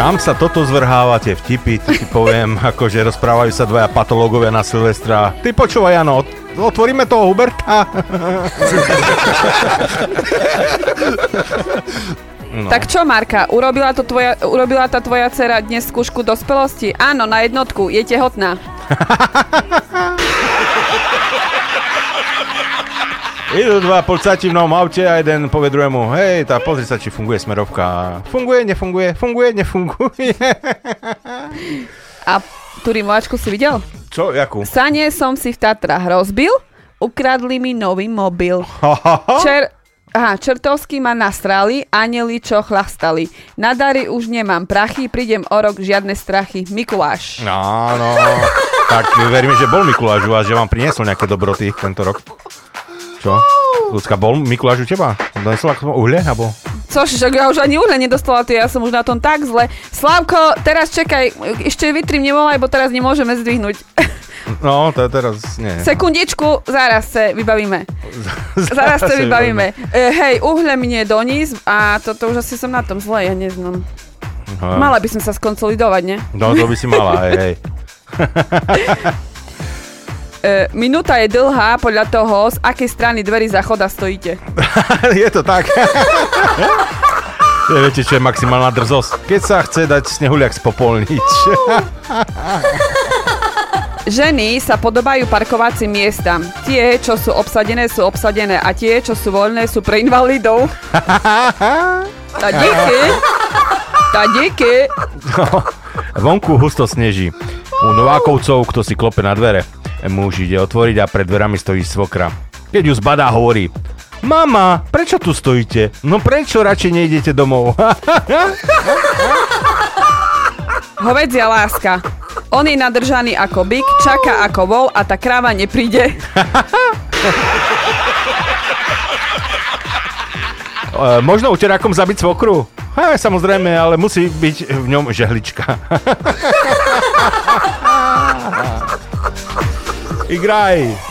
kam sa toto zvrháva, tie vtipy, ti poviem, akože rozprávajú sa dvaja patológovia na Silvestra. Ty počúvaj, Jano, ot- otvoríme toho Huberta. No. Tak čo, Marka, urobila, to tvoja, urobila tá tvoja dcera dnes skúšku dospelosti? Áno, na jednotku, je tehotná. Idú dva policajti v novom aute a jeden povie druhému, hej, tá pozri sa, či funguje smerovka. Funguje, nefunguje, funguje, nefunguje. A tú rimovačku si videl? Čo, jakú? Sane som si v Tatrách rozbil, ukradli mi nový mobil. Čer... Aha, čertovský ma nastrali, anjeli čo chlastali. Na dary už nemám prachy, prídem o rok, žiadne strachy. Mikuláš. Áno, tak verím, že bol Mikuláš u vás, že vám priniesol nejaké dobroty tento rok. Čo? Ľudská, bol Mikuláš u teba? Donesol ako uhlie, alebo? Což, že ja už ani uhľa nedostala, ty ja som už na tom tak zle. Slávko, teraz čakaj, ešte vitrím nevolaj, bo teraz nemôžeme zdvihnúť. No, to teraz nie. Sekundičku, zaraz sa vybavíme. Zaraz sa vybavíme. E, hej, uhle mne doníz a toto už asi som na tom zle, ja neznám. No, Mala by som sa skonsolidovať, ne? No, to by si mala, hej, hej. E, minúta je dlhá podľa toho, z akej strany dverí záchoda stojíte. je to tak. Je, Viete, čo je maximálna drzosť? Keď sa chce dať snehuliak spopolniť. Ženy sa podobajú parkovacím miestam. Tie, čo sú obsadené, sú obsadené a tie, čo sú voľné, sú pre invalidov. Tá díky. Tá díky. No, vonku husto sneží. U Novákovcov, kto si klope na dvere. Muž ide otvoriť a pred dverami stojí svokra. Keď ju zbadá, hovorí Mama, prečo tu stojíte? No prečo radšej nejdete domov? Hovedzia láska. On je nadržaný ako byk, čaká ako vol a tá kráva nepríde. E, možno uterákom zabiť svokru? Ha, samozrejme, ale musí byť v ňom žehlička. Igrai!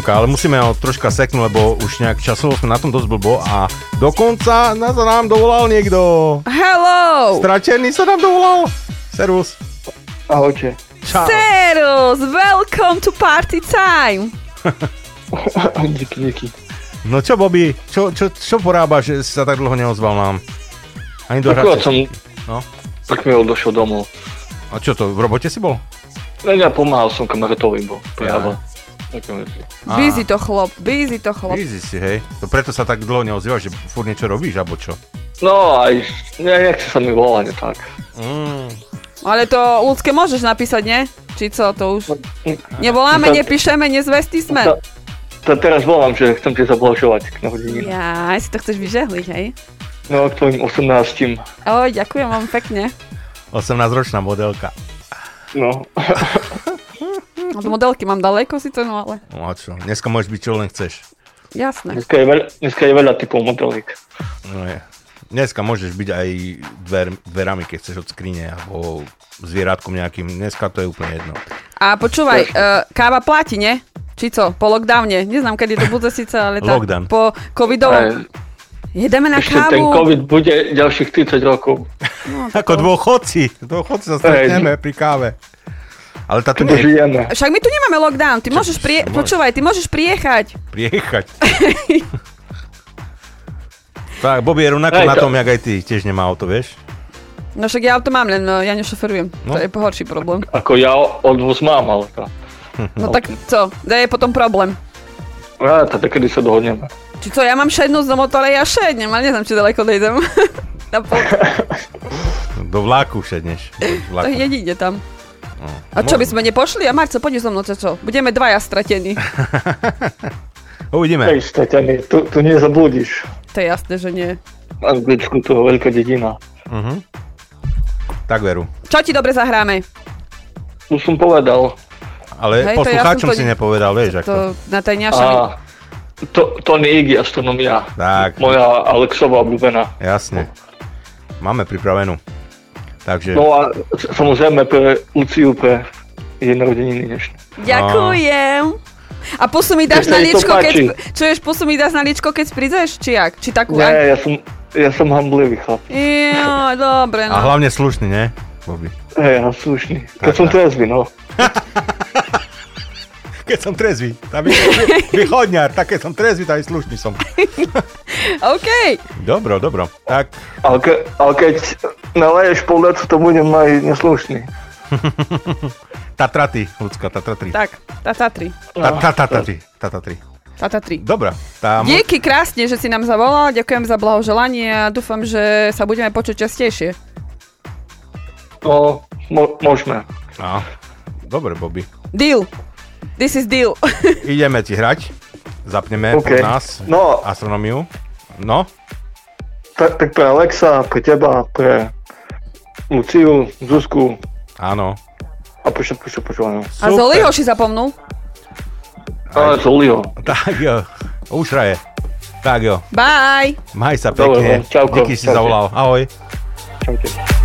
Tonka, ale musíme ho troška seknúť, lebo už nejak časovo sme na tom dosť blbo a dokonca nás nám dovolal niekto. Hello! Stratený sa nám dovolal. Servus. Ahojte. Čau. Serus, welcome to party time. díky, díky. No čo, Bobby, čo, čo, čo porábaš, že si sa tak dlho neozval nám? Ani do Akurát som. No. tak mi došiel domov. A čo to, v robote si bol? Ne, ja pomáhal som kamarátovi, bo prejava. Také veci. Á. Busy to chlop, busy to chlop. Easy si, hej. To preto sa tak dlho neozývaš, že furt niečo robíš, alebo čo? No aj, ne, nechce sa mi volať tak. Mm. Ale to ľudské môžeš napísať, nie? Či co, to už... Nevoláme, To- nepíšeme, nezvestí sme. To, to teraz volám, že chcem ti zablažovať k narodeninu. Ja, si to chceš vyžehliť, hej? No, k tvojim 18. Oj, ďakujem vám pekne. 18-ročná modelka. No. Od modelky mám daleko síce, no ale No a čo, dneska môžeš byť čo len chceš. jasné. Dneska je veľa, dneska je veľa typov modelík. No je. Dneska môžeš byť aj dver, dverami, keď chceš od skrine, alebo zvierátkom nejakým. Dneska to je úplne jedno. A počúvaj, uh, káva platí, nie? Či co? Po lockdowne. Neznám, kedy to bude síce, ale tak Lockdown. po covidovom. Jedeme na Ešte ten kávu. COVID bude ďalších 30 rokov. No, Ako dôchodci. Dôchodci sa stretneme pri káve. Ale táto nie je Žijeme. Však my tu nemáme lockdown, ty môžeš prie... Počúvaj, ty môžeš priechať. priechať. tak, Bobby je rovnako na to- tom, jak aj ty. Tiež nemá auto, vieš? No však ja auto mám, len no, ja nešoferujem. No. To je pohorší problém. Ako ja odvoz mám, ale to... No tak co, to je potom problém. Ja, to kedy sa dohodneme. Či co, ja mám šednúť do motora, ja šednem, ale neviem, či ďaleko dojdem. Na pol... Do vláku všedneš. Do To vláku. jedine tam. A čo by sme nepošli? A Marco, poď so mnou, čo, čo? Budeme dvaja stratení. Uvidíme. Hej, Steťany, tu, tu nezablúdiš. To je jasné, že nie. V Anglicku to je veľká dedina. Mhm. Tak veru. Čo ti dobre zahráme? Už som povedal. Ale Hej, to ja poslucháčom to si ne- nepovedal, vieš, ako. To na tej ňaša... A to, Tony Iggy, astronomia. Tak. Moja Alexová obľúbená. Jasne. Máme pripravenú. Takže... No a samozrejme pre Luciu, pre jej narodeniny dnešné. Ďakujem. A pusu mi dáš na ličko, keď... Čuješ, pusu mi dáš na ličko, keď prídeš? Či jak? Či takú... Nie, ja som, ja som hamblivý chlap. Jo, dobre, A no. hlavne slušný, nie? Bobby. Hej, ja slušný. Keď som tak. trezvý, no. Keď som trezvý. Tá vy, východňar, tak keď som trezvý, tak aj slušný som. OK. Dobro, dobro. Tak, Ale, ke, ale keď naleješ pol letu, to budem aj neslušný. Tatraty, ľudská, Tatatri. Tak, tata 3. Ta- ta- Tatatri, Tatatri. Tata 3. Dobra. Tá, Díky krásne, že si nám zavolal, ďakujem za blahoželanie a dúfam, že sa budeme počuť častejšie. No, mo, môžeme. no. Dobre, Bobby. Deal. This is deal. Ideme ti hrať. Zapneme OK. okay. nás No. astronómiu. No, Tak, tak pre Alexa, pre teba, pre Luciu, Zuzku áno. a pre všetko, čo počúvam. A Zoliho si zapomnul? Ale Zoliho. Tak jo, už hraje. Tak jo, Bye. maj sa Dobre, pekne. no, čauko, Díky si zavolal. Ahoj. Čaute.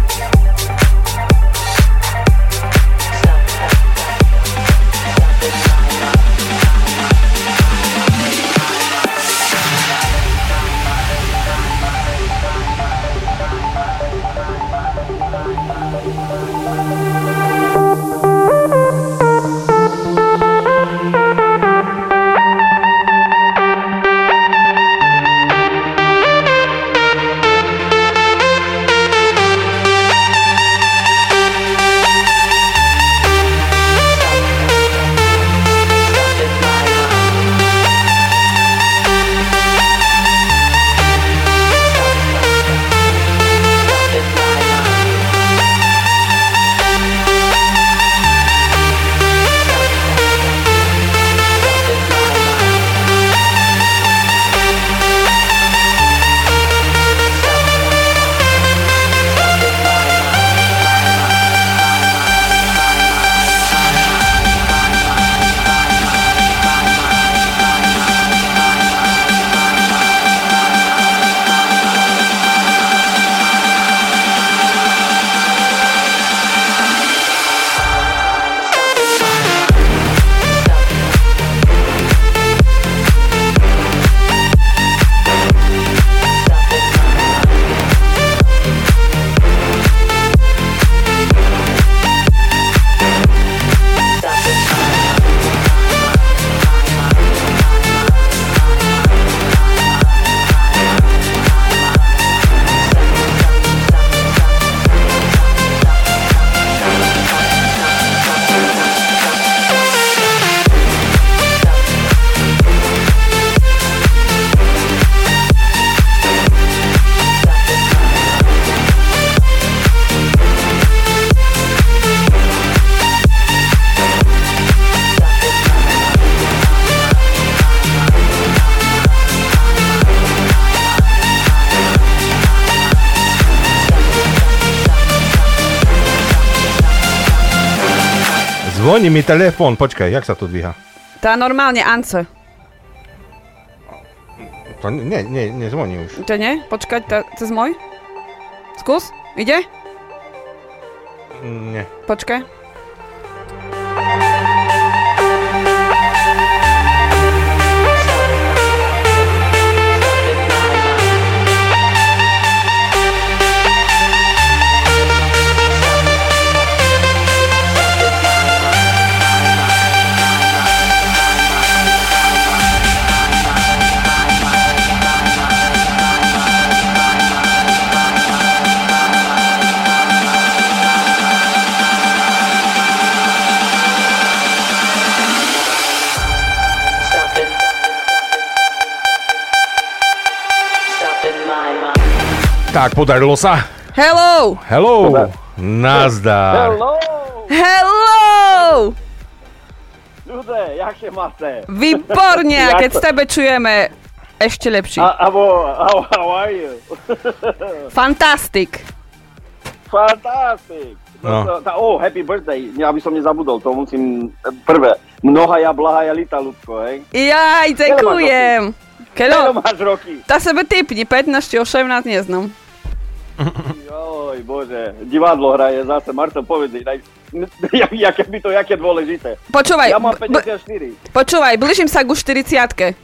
Zvoní mi telefón, počkaj, jak sa to dvíha? Tá normálne Ance. To nie, nie, nezvoní už. To nie? Počkať, tá, cez môj? Skús, ide? Nie. Počkaj. Tak, podarilo sa. Hello! Hello. Nazdar. Hello! Hello! Ľudé, jak się máte? Výborne, a Jak keď s tebe čujeme, ešte lepší. A, abo, how, how are you? Fantastic. Fantastic. No. No. Tá, oh, happy birthday. Ja by som nezabudol, to musím prvé. Mnohaja blahaja lita, ľudko, hej? Jaj, ďakujem. Keľo Keľo, máš roky? tá sebe typni, 15 či 18 neznám. Oj, bože, divadlo hraje zase. Marcel, povedz, daj, jak, jaké by to, jaké dôležité. Počúvaj, Ja mám b- b- 54. Počúvaj, blížim sa ku 40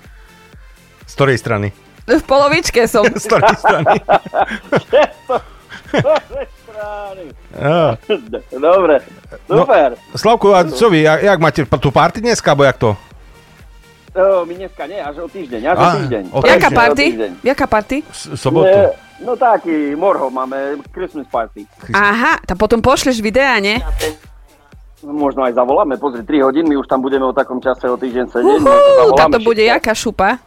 Z ktorej strany? V polovičke som. Z ktorej strany? Dobre No, super. Slavku, a čo vy, jak, máte tú party dneska, alebo jak to? No, my dneska nie, až o týždeň, až o týždeň. o Jaká týždeň. party? O týždeň. Jaká party? S- sobotu. No taký, morho máme, Christmas party. Aha, tak potom pošleš videa, nie? Možno aj zavoláme, pozri, 3 hodín, my už tam budeme o takom čase o týždeň sedieť. Uhú, no to bude jaká šupa.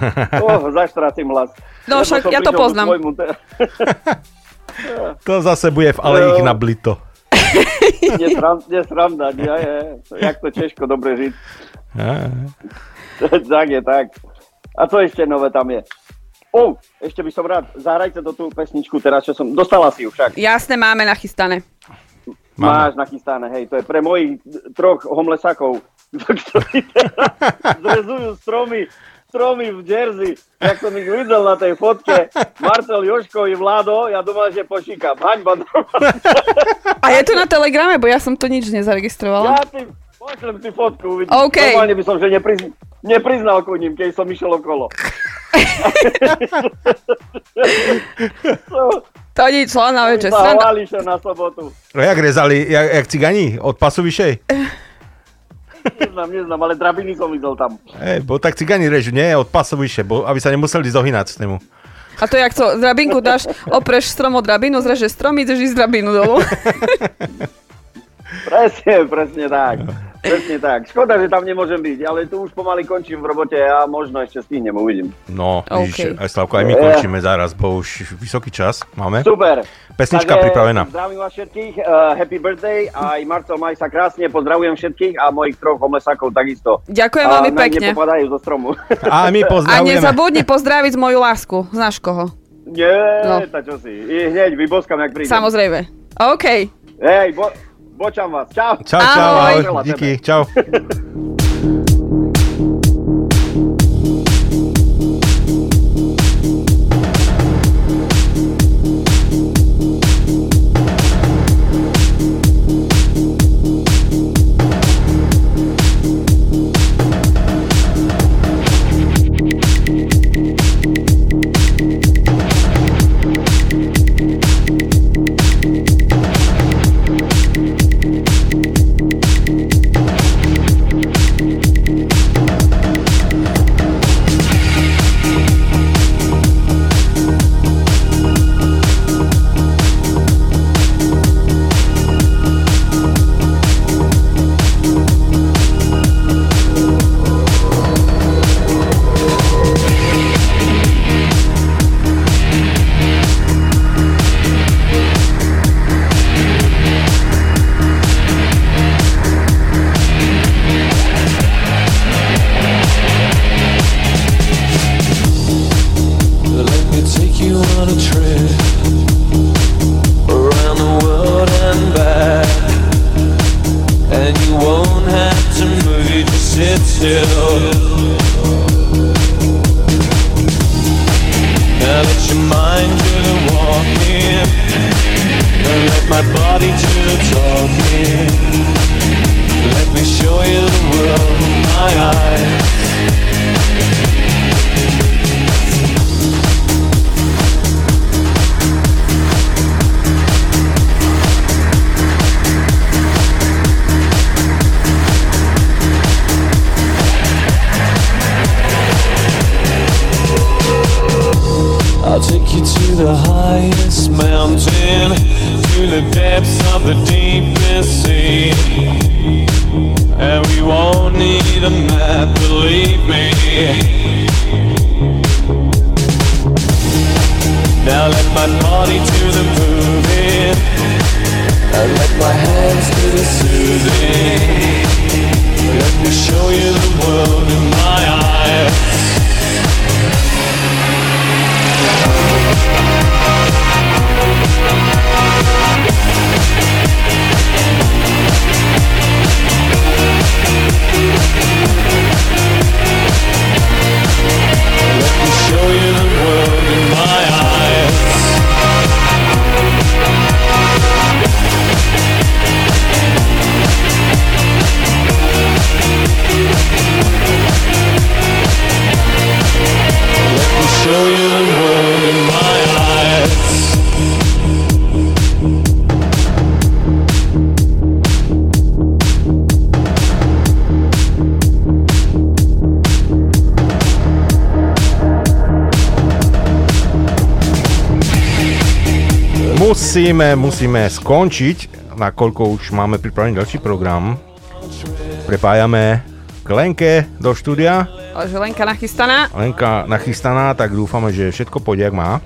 Oh, zaštrácim hlas. No, však ja to poznám. svojmu To zase bude v ale ich na blito. Nesram, nesramda, nie, je. Jak to Češko dobre žiť. Tak je, tak. A co ešte nové tam je? Oh, ešte by som rád, zahrajte do tú pesničku teraz, čo som, dostala si ju však. Jasné, máme nachystané. Máš nachystané, hej, to je pre mojich troch homlesakov, ktorí teraz zrezujú stromy, stromy v Jersey, jak som ich videl na tej fotke, Marcel Joško i Vlado, ja dúfam, že pošíkam, haňba A je to na telegrame, bo ja som to nič nezaregistrovala. Ja ti pošlem si fotku, uvidíš. OK. Normálne by som, že neprizn, nepriznal ku ním, keď som išiel okolo. To nič, len na večer. Sa na sobotu. No jak rezali, jak, jak cigani od pasu vyšej? Neznám, neznám, ale drabiny som videl tam. Ej, bo tak cigani režu, nie, od pasu vyššie, bo, aby sa nemuseli zohynať s nemu. A to jak to, drabinku dáš, opreš strom o drabinu, zrežeš strom, ideš ísť drabinu dolu. Presne, presne tak. Presne tak. Škoda, že tam nemôžem byť, ale tu už pomaly končím v robote a možno ešte stihnem, uvidím. No, OK. vidíš, aj Slavko, aj my Eh. končíme zaraz, bo už vysoký čas máme. Super. Pesnička Takže pripravená. Zdravím vás všetkých, uh, happy birthday, aj Marcel, maj sa krásne, pozdravujem všetkých a mojich troch homlesakov takisto. Ďakujem A veľmi pekne. nepopadajú zo stromu. A my A pozdravujeme. nezabudni pozdraviť moju lásku. Znáš koho? Nie, No. tá čo si. I hneď vyboskam, jak prídem. Samozrejme. OK. Hej, bo, bočam vás. Čau. Čau, čau, Ahoj. ahoj, díky, čau. Musíme, musíme skončiť, nakoľko už máme pripravený ďalší program. Prepájame k Lenke do štúdia. Ale že Lenka nachystaná. Lenka nachystaná, tak dúfame, že všetko pôjde, jak má.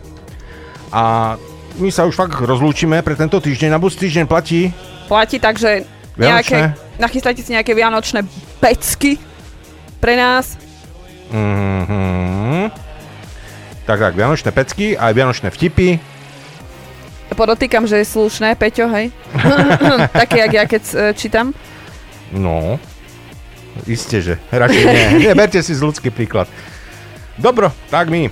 A my sa už fakt rozlúčime pre tento týždeň. Na budúci týždeň platí Platí, takže nejaké, nachystajte si nejaké vianočné pecky pre nás. Mhm. Tak, tak, vianočné pecky, aj vianočné vtipy. Podotýkam, že je slušné, Peťo, hej. Také, jak ja keď e, čítam. No, isté, že. Radšej nie. nie. Berte si z ľudský príklad. Dobro, tak my.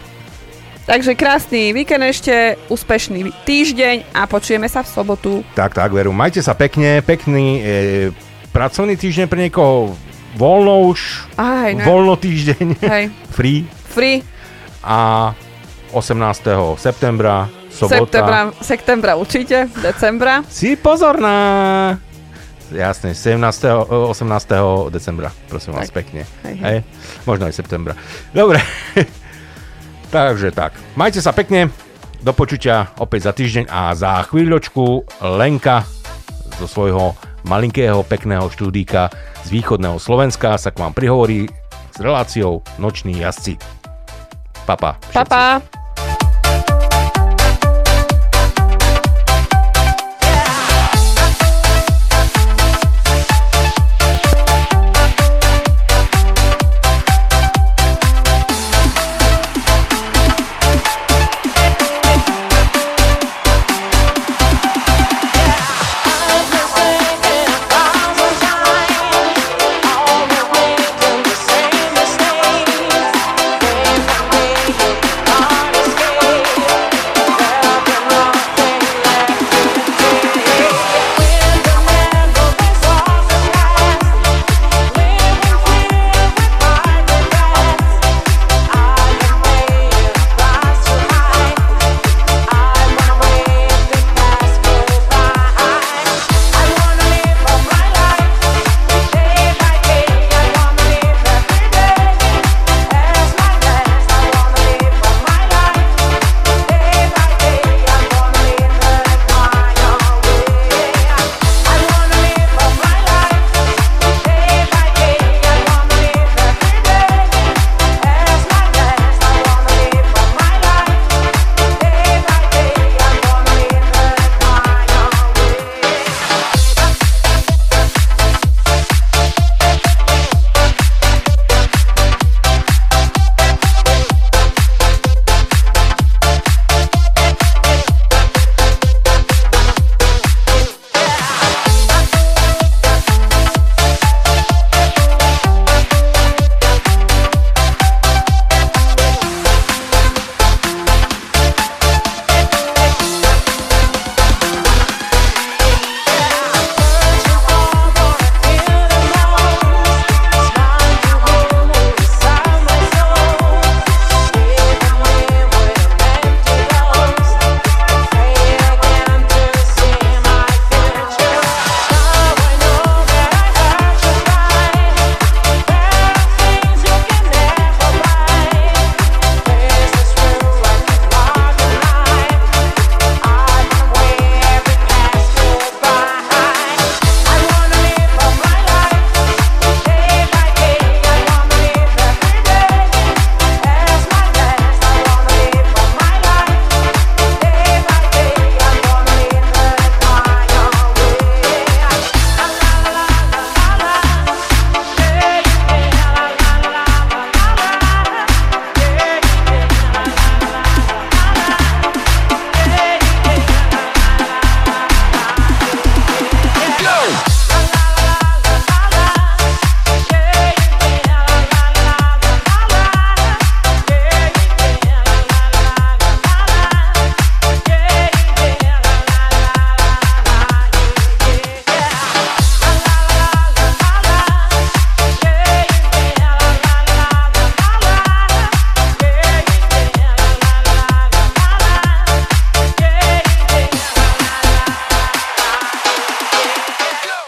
Takže krásny víkend ešte, úspešný týždeň a počujeme sa v sobotu. Tak, tak, veru. Majte sa pekne, pekný e, pracovný týždeň pre niekoho, voľno už, Aj, no. voľno týždeň, Hej. free Free. a 18. septembra, sobota. Septembra, septembra určite, decembra. Si pozorná! Jasne, 17. o, 18. decembra, prosím vás, Tak. pekne. Hej, hej. Hej. Možno aj septembra. Dobre. Takže tak. Majte sa pekne. Do počutia opäť za týždeň a za chvíľočku Lenka zo svojho malinkého, pekného štúdíka z východného Slovenska sa k vám prihovorí s reláciou Noční jazdci. Papa. Pa, pa.